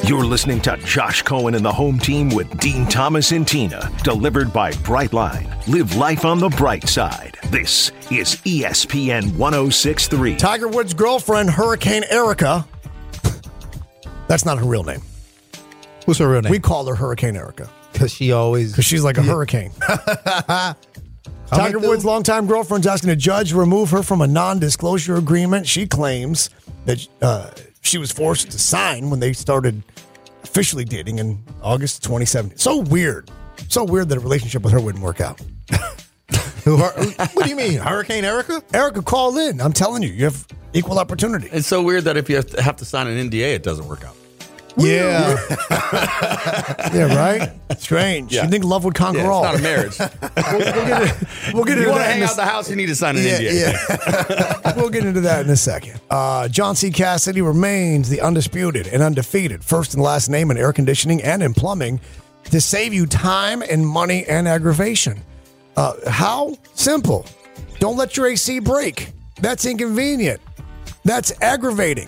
Speaker 1: You're listening to Josh Cohen and the home team with Dean Thomas and Tina, delivered by Brightline. Live life on the bright side. This is ESPN 1063.
Speaker 4: Tiger Woods' girlfriend, Hurricane Erica. That's not her real name.
Speaker 5: What's her real name?
Speaker 4: We call her Hurricane Erica
Speaker 5: Because she always.
Speaker 4: because she's like a hurricane. Tiger. Woods' longtime girlfriend's asking a judge to remove her from a non-disclosure agreement. She claims that uh, she was forced to sign when they started officially dating in August 2017. So weird. So weird that a relationship with her wouldn't work out.
Speaker 5: What do you mean? Hurricane Erica?
Speaker 4: Erica, call in. I'm telling you, you have equal opportunity.
Speaker 7: It's so weird that if you have to, have to sign an NDA, it doesn't work out.
Speaker 4: Yeah. yeah, right? Strange.
Speaker 7: Yeah.
Speaker 4: You think love would conquer
Speaker 7: Yeah, it's
Speaker 4: all.
Speaker 7: not a marriage.
Speaker 4: we'll get, it, we'll get
Speaker 7: you
Speaker 4: into
Speaker 7: want to
Speaker 4: that.
Speaker 7: hang
Speaker 4: in a
Speaker 7: out the house, you need to sign an
Speaker 5: Yeah,
Speaker 7: NDA.
Speaker 5: yeah.
Speaker 4: we'll get into that in a second. Uh, John C. Cassidy remains the undisputed and undefeated first and last name in air conditioning and in plumbing to save you time and money and aggravation. Uh, how? Simple. Don't let your AC break. That's inconvenient. That's aggravating.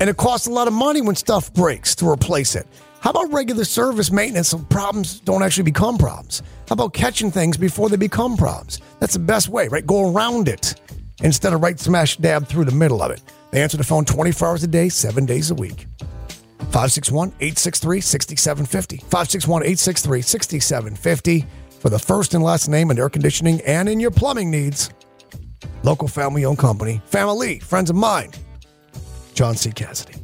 Speaker 4: And it costs a lot of money when stuff breaks to replace it. How about regular service maintenance so problems don't actually become problems? How about catching things before they become problems? That's the best way, right? Go around it instead of right smash dab through the middle of it. They answer the phone 24 hours a day, seven days a week. 561 863 6750. 561 863 6750 for the first and last name in air conditioning and in your plumbing needs. Local family owned company, family, friends of mine. John C. Cassidy.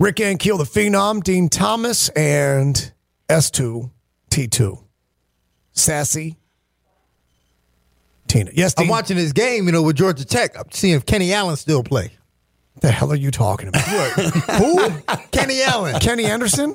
Speaker 4: Rick Ankiel, the Phenom, Dean Thomas, and S2, T2. Sassy, Tina. Yes, Dean.
Speaker 5: I'm watching this game, you know, with Georgia Tech. I'm seeing if Kenny Allen still play.
Speaker 4: the hell are you talking about?
Speaker 5: Who? Kenny Allen.
Speaker 4: Kenny Anderson?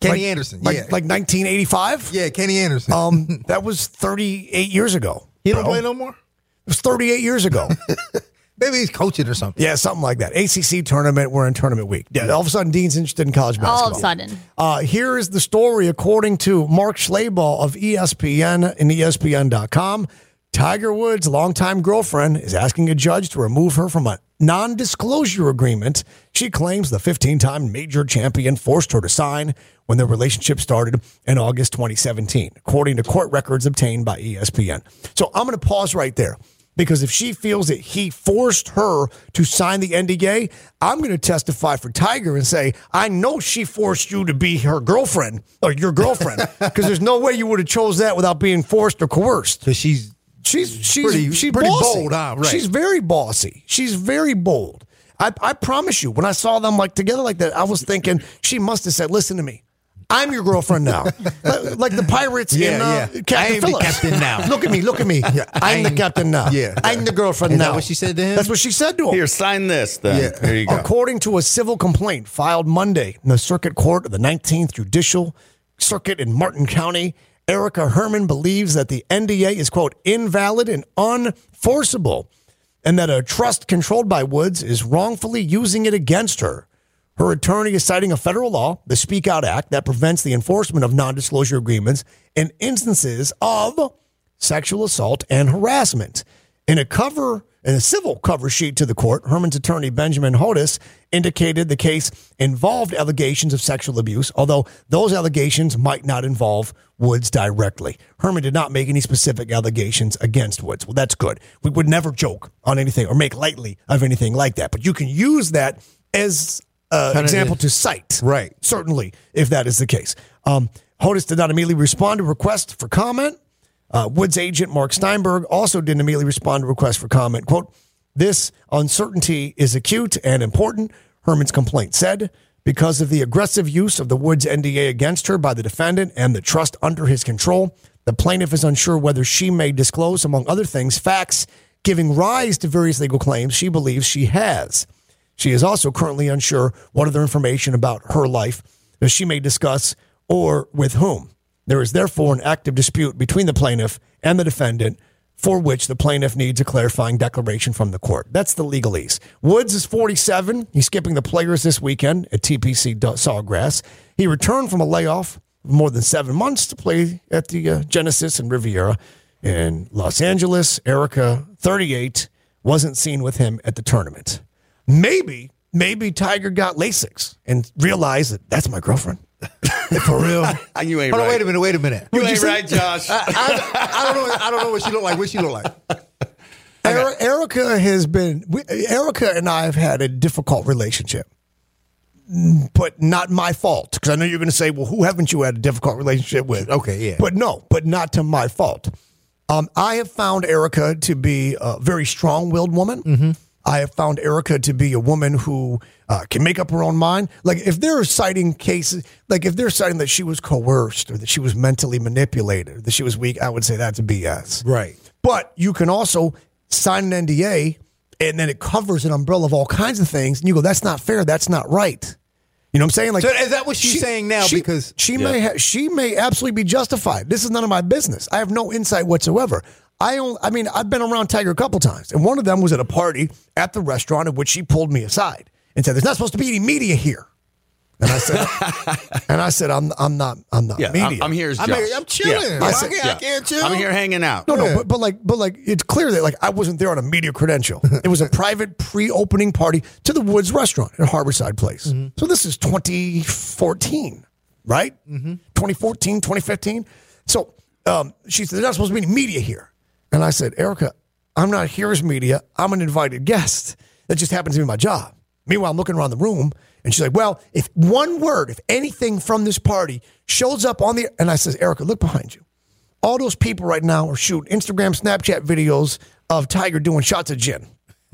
Speaker 5: Kenny
Speaker 4: Like-
Speaker 5: Anderson.
Speaker 4: Like,
Speaker 5: yeah.
Speaker 4: like 1985?
Speaker 5: yeah, Kenny Anderson.
Speaker 4: Um, that was 38 years ago.
Speaker 5: he don't
Speaker 4: bro.
Speaker 5: play no more?
Speaker 4: It was 38 years ago.
Speaker 5: Maybe he's coaching or something.
Speaker 4: yeah, something like that. ACC tournament. We're in tournament week. Yeah, all of a sudden, Dean's interested in college basketball.
Speaker 6: All of a sudden.
Speaker 4: Uh, here is the story according to Mark Schlabach of ESPN and ESPN.com. Tiger Woods' longtime girlfriend is asking a judge to remove her from a non disclosure agreement she claims the 15 time major champion forced her to sign when their relationship started in August 2017, according to court records obtained by ESPN. So I'm going to pause right there because if she feels that he forced her to sign the NDA, I'm going to testify for Tiger and say, I know she forced you to be her girlfriend or your girlfriend because there's no way you would have chose that without being forced or coerced.
Speaker 5: So she's
Speaker 4: She's she's
Speaker 5: Pretty-
Speaker 4: she's
Speaker 5: pretty
Speaker 4: bossy.
Speaker 5: bold, huh? Right.
Speaker 4: She's very bossy. She's very bold. I, I promise you, when I saw them like together like that, I was thinking she must have said, "Listen to me, I'm your girlfriend now. like like the pirates in
Speaker 5: Yeah,
Speaker 4: uh,
Speaker 5: yeah.
Speaker 4: Captain
Speaker 5: I am the
Speaker 4: Phillips.
Speaker 5: captain now.
Speaker 4: Look at me, look at me. I'm the
Speaker 5: I'm-
Speaker 4: captain now.
Speaker 5: Yeah.
Speaker 4: I'm the girlfriend
Speaker 5: Is
Speaker 4: now.
Speaker 5: that what she said to him?
Speaker 4: That's what she said to him.
Speaker 7: Here, sign this. Then
Speaker 5: Yeah.
Speaker 7: here you go.
Speaker 4: According to a civil complaint filed Monday in the Circuit Court of the 19th Judicial Circuit in Martin County, Erica Herman believes that the NDA is, quote, invalid and unforceable, and that a trust controlled by Woods is wrongfully using it against her. Her attorney is citing a federal law, the Speak Out Act, that prevents the enforcement of non disclosure agreements in instances of sexual assault and harassment. In a cover, in a civil cover sheet to the court, Herman's attorney Benjamin Hodas indicated the case involved allegations of sexual abuse, although those allegations might not involve Woods directly. Herman did not make any specific allegations against Woods. Well, that's good. We would never joke on anything or make lightly of anything like that, but you can use that as an example to cite.
Speaker 5: Right.
Speaker 4: Certainly, if that is the case. Um, Hodas did not immediately respond to requests for comment. Uh, Woods agent Mark Steinberg also didn't immediately respond to requests for comment. Quote, this uncertainty is acute and important, Herman's complaint said, because of the aggressive use of the Woods NDA against her by the defendant and the trust under his control. The plaintiff is unsure whether she may disclose, among other things, facts giving rise to various legal claims she believes she has. She is also currently unsure what other information about her life that she may discuss or with whom. There is therefore an active dispute between the plaintiff and the defendant for which the plaintiff needs a clarifying declaration from the court. That's the legalese. Woods is 47. He's skipping the players this weekend at TPC Sawgrass. He returned from a layoff of more than seven months to play at the uh, Genesis and Riviera in Los Angeles. Erica, 38, wasn't seen with him at the tournament. Maybe, maybe Tiger got Lasix and realized that that's my girlfriend. For real.
Speaker 7: you ain't
Speaker 5: Hold on,
Speaker 7: right.
Speaker 5: wait a minute, wait a minute.
Speaker 7: You ain't right, Josh.
Speaker 5: I, I, I don't know. I don't know what she look like. What she look like?
Speaker 4: Eri- Erica has been, we, Erica and I have had a difficult relationship, but not my fault. Because I know you're going to say, well, who haven't you had a difficult relationship with?
Speaker 5: Okay, yeah.
Speaker 4: But no, but not to my fault. Um, I have found Erica to be a very strong willed woman.
Speaker 5: Mm-hmm.
Speaker 4: I have found Erica to be a woman who uh, can make up her own mind. Like if they're citing cases, like if they're citing that she was coerced or that she was mentally manipulated, or that she was weak, I would say that's a BS.
Speaker 5: Right.
Speaker 4: But you can also sign an NDA and then it covers an umbrella of all kinds of things. And you go, that's not fair. That's not right. You know what I'm saying? Like,
Speaker 5: So is that what she's saying now?
Speaker 4: she-
Speaker 5: Because-
Speaker 4: she may ha- she may absolutely be justified. This is none of my business. I have no insight whatsoever. I only, I mean, I've been around Tiger a couple times, and one of them was at a party at the restaurant at which she pulled me aside and said, "There's not supposed to be any media here." And I said, "And I said, I'm I'm not I'm not
Speaker 7: Yeah,
Speaker 4: media.
Speaker 7: I'm, I'm here as
Speaker 5: I'm,
Speaker 7: Josh.
Speaker 5: I'm chilling.
Speaker 7: Yeah.
Speaker 5: I,
Speaker 4: said-
Speaker 5: can't, I can't chill.
Speaker 7: I'm here hanging out.
Speaker 4: No,
Speaker 5: Yeah.
Speaker 4: no, but, but like, but like, it's clear that like I wasn't there on a media credential. It was a private pre-opening party to the Woods Restaurant at Harborside Place. So this is 2014, right? 2014, 2015. So um, she said, "There's not supposed to be any media here," and I said, "Erica, I'm not here as media. I'm an invited guest. That just happens to be my job." Meanwhile, I'm looking around the room, and she's like, "Well, if one word, if anything from this party shows up on the," and I says, "Erica, look behind you." all those people right now are shooting Instagram, Snapchat videos of Tiger doing shots of gin.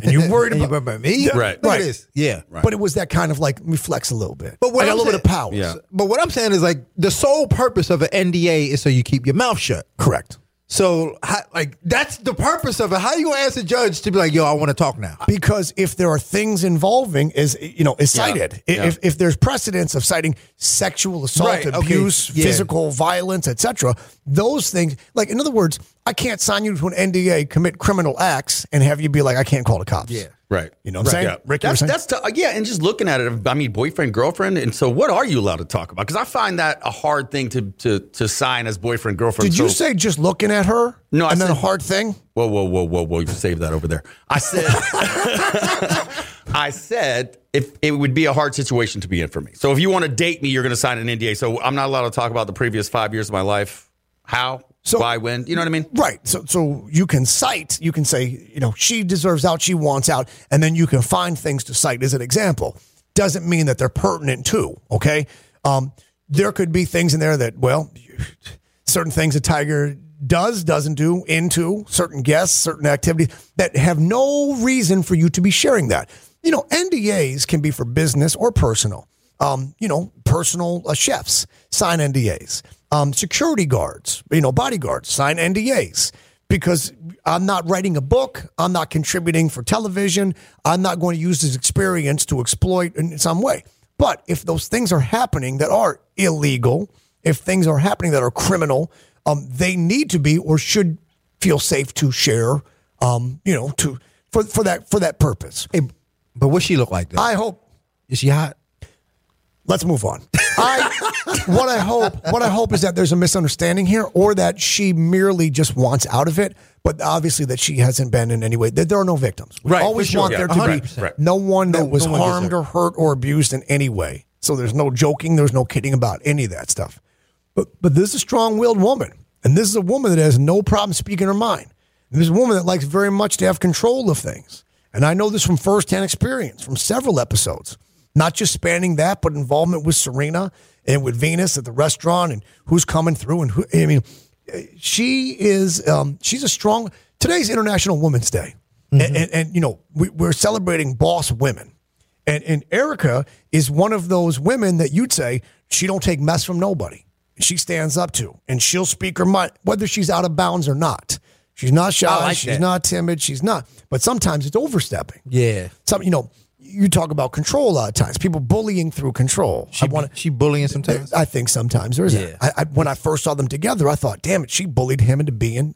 Speaker 4: And you're worried
Speaker 5: And you
Speaker 4: about,
Speaker 5: remember me?
Speaker 7: Right.
Speaker 5: Look
Speaker 4: Right.
Speaker 5: at this. Yeah.
Speaker 4: But it was that kind of like, let me flex a little bit.
Speaker 5: But what
Speaker 4: I got
Speaker 5: I'm
Speaker 4: a little bit of power.
Speaker 7: Yeah.
Speaker 5: But what I'm saying is like the sole purpose of an NDA is so you keep your mouth shut.
Speaker 4: Correct.
Speaker 5: So how, like that's the purpose of it. How you gonna ask a judge to be like, yo, I want to talk now?
Speaker 4: Because if there are things involving, is you know, is cited. I-
Speaker 7: Yeah.
Speaker 4: If if there's precedence of citing sexual assault,
Speaker 5: Right, okay,
Speaker 4: abuse,
Speaker 5: yeah.
Speaker 4: physical violence, etc., those things, like in other words, I can't sign you to an NDA, commit criminal acts, and have you be like, I can't call the cops.
Speaker 5: Yeah.
Speaker 7: Right.
Speaker 4: You know what I'm saying?
Speaker 7: Yeah.
Speaker 4: Rick,
Speaker 7: that's
Speaker 4: saying?
Speaker 7: that's t- yeah, and just looking at it, I mean, boyfriend, girlfriend, and so what are you allowed to talk about? Because I find that a hard thing to to to sign as boyfriend, girlfriend.
Speaker 4: Did you say just looking at her?
Speaker 7: No, I
Speaker 4: and then a hard thing.
Speaker 7: Whoa, whoa, whoa, whoa, whoa! You save that over there. I said, I said, if it would be a hard situation to be in for me. So if you want to date me, you're going to sign an NDA. So I'm not allowed to talk about the previous five years of my life. How?
Speaker 4: So-
Speaker 7: Why? When? You know what I mean?
Speaker 4: Right. So so you can cite, you can say, you know, she deserves out, she wants out, and then you can find things to cite as an example. Doesn't mean that they're pertinent too. Okay. Um, there could be things in there that, well, certain things a tiger does, doesn't do, into certain guests, certain activities that have no reason for you to be sharing that. You know, NDAs can be for business or personal. um, you know, personal uh, chefs sign NDAs. Um, security guards, you know, bodyguards sign NDAs because I'm not writing a book. I'm not contributing for television. I'm not going to use this experience to exploit in some way. But if those things are happening that are illegal, if things are happening that are criminal, um, they need to be or should feel safe to share. Um, you know, to for for that for that purpose.
Speaker 5: Hey, but what she look like? Though?
Speaker 4: I hope.
Speaker 5: Is she hot?
Speaker 4: Let's move on. I what I hope what I hope is that there's a misunderstanding here, or that she merely just wants out of it. But obviously, that she hasn't been in any way. That there are no victims. We
Speaker 7: Right,
Speaker 4: always
Speaker 7: sure,
Speaker 4: want
Speaker 7: yeah,
Speaker 4: there to be
Speaker 5: 100%.
Speaker 7: Right.
Speaker 4: no one that
Speaker 5: No-
Speaker 4: was
Speaker 5: no one
Speaker 4: harmed or hurt or abused in any way. So there's no joking. There's no kidding about any of that stuff. But but this is a strong-willed woman, and this is a woman that has no problem speaking her mind. And this is a woman that likes very much to have control of things. And I know this from firsthand experience, from several episodes, not just spanning that, but involvement with Serena and with Venus at the restaurant, and who's coming through, and who. I mean, she is. Um, she's a strong. Today's International Women's Day, and, and, and you know we, we're celebrating boss women. And and Erica is one of those women that you'd say she don't take mess from nobody. She stands up to, and she'll speak her mind, whether she's out of bounds or not. She's not shy.
Speaker 5: like
Speaker 4: she's
Speaker 5: that.
Speaker 4: not timid. She's not. But sometimes it's overstepping.
Speaker 5: Yeah.
Speaker 4: Some, you know, you talk about control a lot of times. People bullying through control.
Speaker 5: She
Speaker 4: I want
Speaker 5: she bullying sometimes.
Speaker 4: I think sometimes there is.
Speaker 5: Yeah.
Speaker 4: that. I, I, when I first saw them together, I thought, damn it, she bullied him into being.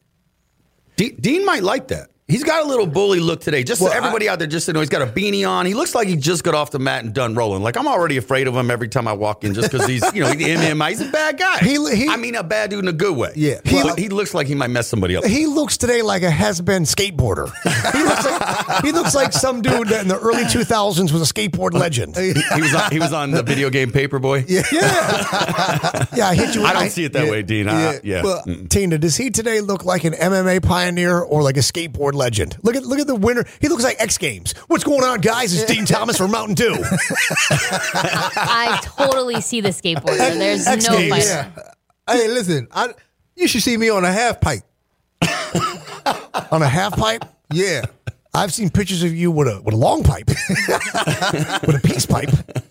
Speaker 7: De- Dean might like that. He's got a little bully look today. Just
Speaker 4: Well,
Speaker 7: so everybody out there, just to know, he's got a beanie on. He looks like he just got off the mat and done rolling. Like I'm already afraid of him every time I walk in, just because he's, you know, he's MMA. He's a bad guy.
Speaker 4: He- he-
Speaker 7: I mean, a bad dude in a good way.
Speaker 5: Yeah.
Speaker 7: he,
Speaker 4: Well-
Speaker 7: he looks like he might mess somebody up.
Speaker 4: He looks today like a has-been skateboarder. He looks like, he looks like some dude that in the early 2000s was a skateboard legend.
Speaker 7: He, he was on, he was on the video game Paperboy. Yeah,
Speaker 4: Yeah, yeah. I hit you.
Speaker 7: I don't see it that way, Dean. I- yeah.
Speaker 4: Well, Tina, does he today look like an MMA pioneer or like a skateboard legend? Look at look at the winner. He looks like X Games. What's going on, guys? It's Dean Thomas from Mountain Dew.
Speaker 6: I totally see the skateboarder. There's
Speaker 4: X
Speaker 6: no
Speaker 4: Games.
Speaker 6: fight.
Speaker 5: yeah. Hey, listen. I you should see me on a half pipe.
Speaker 4: On a half pipe.
Speaker 5: Yeah.
Speaker 4: I've seen pictures of you with a with a long pipe, with a peace pipe.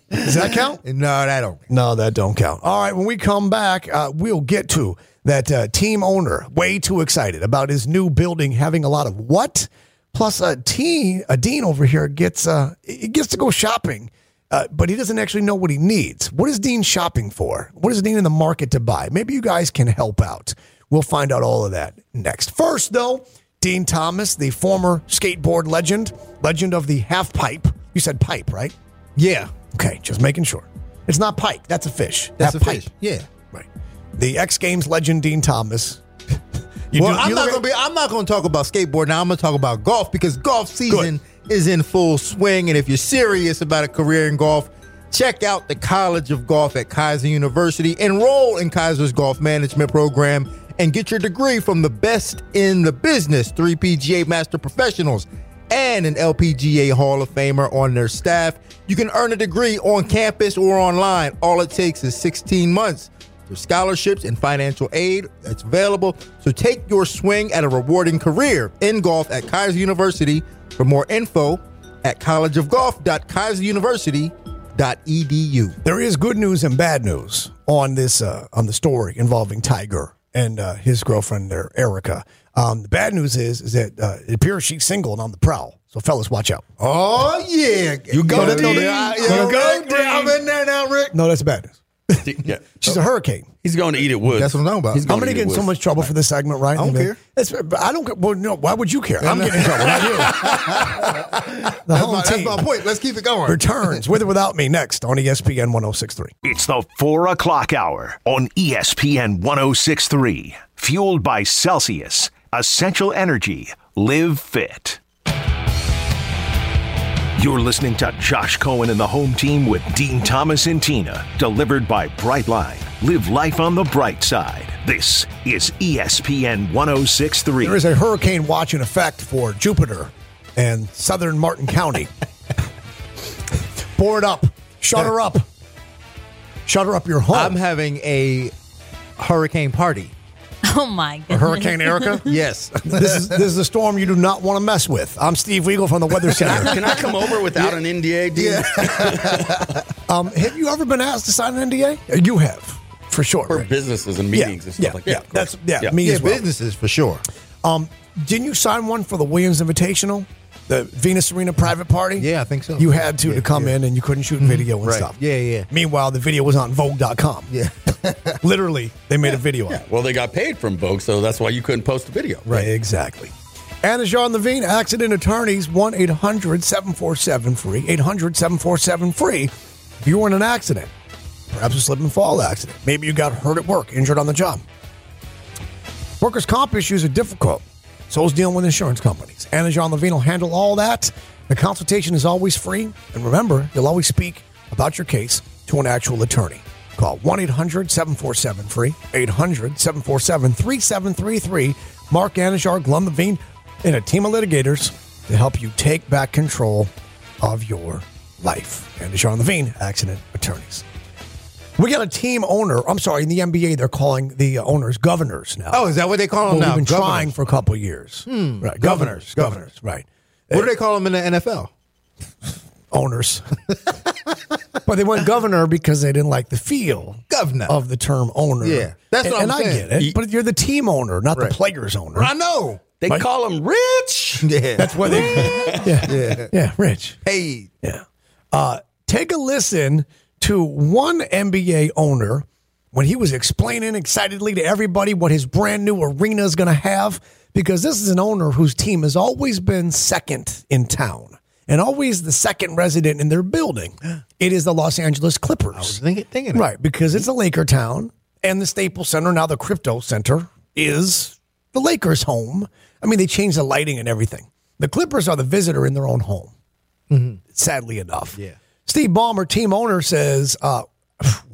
Speaker 4: Does that count?
Speaker 5: No, that don't.
Speaker 4: No, that don't count. All right, when we come back, uh, we'll get to that uh, team owner way too excited about his new building having a lot of what? Plus, a teen, a dean over here gets uh, he gets to go shopping, uh, but he doesn't actually know what he needs. What is Dean shopping for? What is Dean in the market to buy? Maybe you guys can help out. We'll find out all of that next. First, though, Dean Thomas, the former skateboard legend, legend of the half pipe. You said pipe, right?
Speaker 5: Yeah.
Speaker 4: Okay, just making sure. It's not pike. That's a fish.
Speaker 5: That's
Speaker 4: That
Speaker 5: a
Speaker 4: pipe.
Speaker 5: fish. Yeah.
Speaker 4: Right. The X Games legend Dean Thomas. You
Speaker 5: well,
Speaker 4: do-
Speaker 5: I'm not gonna
Speaker 4: at-
Speaker 5: be. I'm not gonna talk about skateboard now. I'm gonna talk about golf because golf season is in full swing, and if you're serious about a career in golf, check out the College of Golf at Keiser University. Enroll in Keiser's golf management program and get your degree from the best in the business. Three PGA Master Professionals and an LPGA Hall of Famer on their staff. You can earn a degree on campus or online. All it takes is 16 months. There's scholarships and financial aid that's available. So take your swing at a rewarding career in golf at Keiser University. For more info at collegeofgolf.keiseruniversity.edu.
Speaker 4: there is good news and bad news on this uh, on the story involving Tiger and uh, his girlfriend there, Erica. Um, the bad news is is that uh, it appears she's single and on the prowl. So fellas, watch out.
Speaker 5: Oh yeah, you
Speaker 4: go,
Speaker 5: no,
Speaker 4: Dean.
Speaker 5: yeah,
Speaker 4: You
Speaker 5: yeah,
Speaker 4: go,
Speaker 5: Rick, I'm in there now, Rick.
Speaker 4: No, that's bad news.
Speaker 7: Yeah.
Speaker 4: She's a hurricane.
Speaker 7: He's going to eat it woods.
Speaker 5: That's what I'm talking about.
Speaker 7: He's
Speaker 4: I'm
Speaker 7: going
Speaker 4: going to get in so much trouble for this segment, right?
Speaker 5: I don't care.
Speaker 4: It's, I don't. Well, no. Why would you care? I'm getting in trouble, not you. the
Speaker 5: That's
Speaker 4: home
Speaker 5: my, that's my point. Let's keep it going.
Speaker 4: returns with or without me next on ESPN 1063.
Speaker 1: It's the 4 o'clock hour on ESPN 1063. Fueled by Celsius. Essential Energy. Live fit. You're listening to Josh Cohen and the home team with Dean Thomas and Tina. Delivered by Brightline. Live life on the bright side. This is ESPN 1063.
Speaker 4: There is a hurricane watch in effect for Jupiter and southern Martin County. Pour it up. Shut her up. Shut her up your home.
Speaker 5: I'm having a hurricane party.
Speaker 6: Oh my goodness.
Speaker 4: Hurricane Erica.
Speaker 5: Yes.
Speaker 4: this is this is a storm you do not want to mess with. I'm Steve Weagle from the Weather
Speaker 7: Can I,
Speaker 4: Center.
Speaker 7: can I come over without an NDA, Dean?
Speaker 4: Um, have you ever been asked to sign an NDA? You have, for sure.
Speaker 7: For
Speaker 4: Rick.
Speaker 7: businesses and
Speaker 4: Yeah,
Speaker 7: meetings and stuff
Speaker 4: yeah,
Speaker 7: like that.
Speaker 4: yeah.
Speaker 7: of course.
Speaker 4: That's yeah, me
Speaker 5: Yeah,
Speaker 4: as well.
Speaker 5: businesses for sure.
Speaker 4: Um, didn't you sign one for the Williams Invitational, the Venus Arena private party?
Speaker 5: Yeah, I think so.
Speaker 4: You had to
Speaker 5: Yeah,
Speaker 4: to come
Speaker 5: yeah.
Speaker 4: in, and you couldn't shoot mm-hmm. video and
Speaker 5: Right.
Speaker 4: stuff.
Speaker 5: Yeah, yeah.
Speaker 4: Meanwhile, the video was on Vogue.com.
Speaker 5: Yeah.
Speaker 4: Literally, they made a video of
Speaker 7: Yeah.
Speaker 4: it.
Speaker 7: Well, they got paid from Vogue, so that's why you couldn't post a video.
Speaker 4: Right, exactly. And as Jean Levine, accident attorneys, 1 800 747 free, 800 747 free. If you were in an accident, perhaps a slip and fall accident, maybe you got hurt at work, injured on the job. Workers' comp issues are difficult. So is dealing with insurance companies. Anna Jean Levine will handle all that. The consultation is always free. And remember, you'll always speak about your case to an actual attorney. Call 1 800 747 free, 800 747 3733. Mark Anidjar, Glenn Levine, and a team of litigators to help you take back control of your life. Anidjar Levine, accident attorneys. We got a team owner. I'm sorry, in the NBA, they're calling the uh, owners governors now.
Speaker 5: Oh, is that what they call
Speaker 4: Well,
Speaker 5: them now?
Speaker 4: we've been
Speaker 5: Governors.
Speaker 4: trying for a couple years. Right, governors, governors, right.
Speaker 5: What do they call them in the NFL?
Speaker 4: Owners. but they went governor because they didn't like the feel
Speaker 5: Governor.
Speaker 4: of the term owner.
Speaker 5: Yeah, that's
Speaker 4: and,
Speaker 5: what I'm
Speaker 4: and
Speaker 5: saying.
Speaker 4: I get it, but you're the team owner, not
Speaker 5: Right.
Speaker 4: the players owner.
Speaker 5: I know.
Speaker 7: They call him Rich.
Speaker 5: Yeah.
Speaker 4: That's why they. yeah,
Speaker 5: Yeah.
Speaker 4: yeah, Rich.
Speaker 5: Hey.
Speaker 4: Yeah. Uh, take a listen to one NBA owner when he was explaining excitedly to everybody what his brand new arena is going to have, because this is an owner whose team has always been second in town and always the second resident in their building. It is the Los Angeles Clippers.
Speaker 5: I was thinking, thinking.
Speaker 4: Right, because it's a Laker town, and the Staples Center, now the Crypto Center, is the Lakers' home. I mean, they changed the lighting and everything. The Clippers are the visitor in their own home, mm-hmm. sadly enough.
Speaker 5: Yeah.
Speaker 4: Steve Ballmer, team owner, says, uh,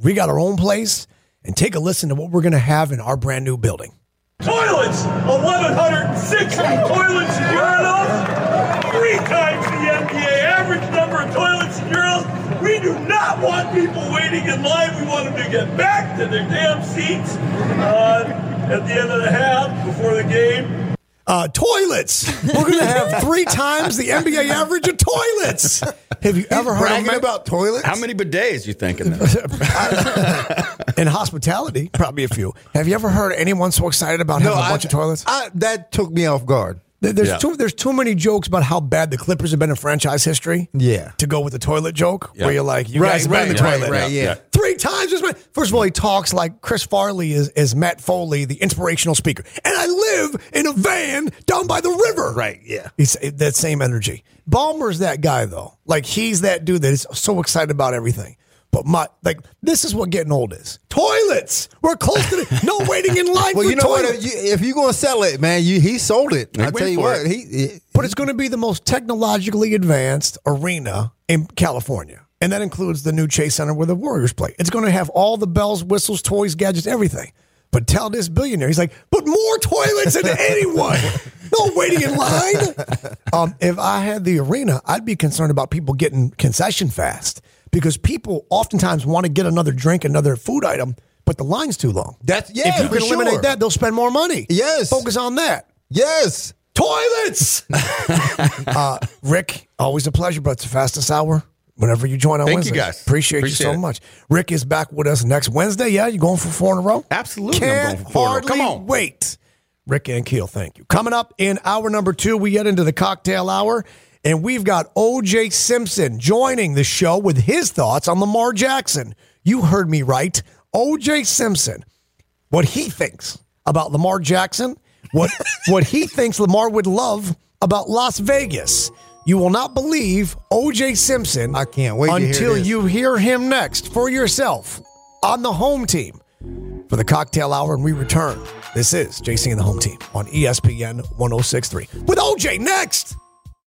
Speaker 4: We got our own place, and take a listen to what we're going to have in our brand new building.
Speaker 8: Toilets! 1,160 toilets and urinals! Three times the NBA average number of toilets and urinals. We do not want people waiting in line. We want them to get back to their damn seats uh, at the end of the half before the game.
Speaker 4: Uh, toilets. We're going to have three times the NBA average of toilets. Have you ever heard of ma-
Speaker 5: about toilets?
Speaker 7: How many bidets you thinking? in
Speaker 4: in hospitality? Probably a few. Have you ever heard anyone so excited about having a
Speaker 5: I-
Speaker 4: bunch of toilets?
Speaker 5: I, that took me off guard.
Speaker 4: There- There's
Speaker 7: Yeah.
Speaker 4: too there's too many jokes about how bad the Clippers have been in franchise history.
Speaker 5: Yeah.
Speaker 4: To go with the toilet joke,
Speaker 7: Yeah.
Speaker 4: where you're like, you
Speaker 5: Right,
Speaker 4: guys been in the
Speaker 5: right,
Speaker 4: toilet.
Speaker 5: right, yeah.
Speaker 4: Three times. First of all, he talks like Chris Farley is, is Matt Foley, the inspirational speaker. And I live in a van down by the river.
Speaker 5: Right, yeah.
Speaker 4: He's that same energy. Ballmer's that guy though. Like he's that dude that is so excited about everything. But my like this is what getting old is. Toilets. We're close to the, no waiting in line
Speaker 5: Well,
Speaker 4: for
Speaker 5: you know
Speaker 4: toilets.
Speaker 5: what? If, you, if you're going to sell it, man, you he sold it. I tell you what,
Speaker 7: it.
Speaker 5: he, he
Speaker 4: but it's going to be the most technologically advanced arena in California. And that includes the new Chase Center where the Warriors play. It's going to have all the bells, whistles, toys, gadgets, everything. But tell this billionaire, he's like, but more toilets than anyone. No waiting in line. Um, if I had the arena, I'd be concerned about people getting concession fast because people oftentimes want to get another drink, another food item, but the line's too long.
Speaker 5: That's- yeah,
Speaker 4: If you can eliminate
Speaker 5: sure.
Speaker 4: that, they'll spend more money.
Speaker 5: Yes.
Speaker 4: Focus on that
Speaker 5: yes.
Speaker 4: toilets. uh, Rick, always a pleasure, but it's the fastest hour. Whenever you join on
Speaker 7: Thank you, guys.
Speaker 4: Appreciate,
Speaker 7: Appreciate
Speaker 4: you so
Speaker 7: it.
Speaker 4: much. Rick is back with us next Wednesday. Yeah, you going for four in a row?
Speaker 7: Absolutely,
Speaker 4: Can't
Speaker 7: going for four in a row.
Speaker 4: hardly
Speaker 7: Come on.
Speaker 4: wait. Rick Ankiel, thank you. Coming up in hour number two, we get into the cocktail hour, and we've got OJ Simpson joining the show with his thoughts on Lamar Jackson. You heard me right. OJ Simpson what he thinks about Lamar Jackson, what what he thinks Lamar would love about Las Vegas. You will not believe OJ Simpson.
Speaker 5: I can't wait to hear
Speaker 4: until you hear him next for yourself on the home team for the cocktail hour, and we return. This is JC and the home team on ESPN 1063 with OJ next.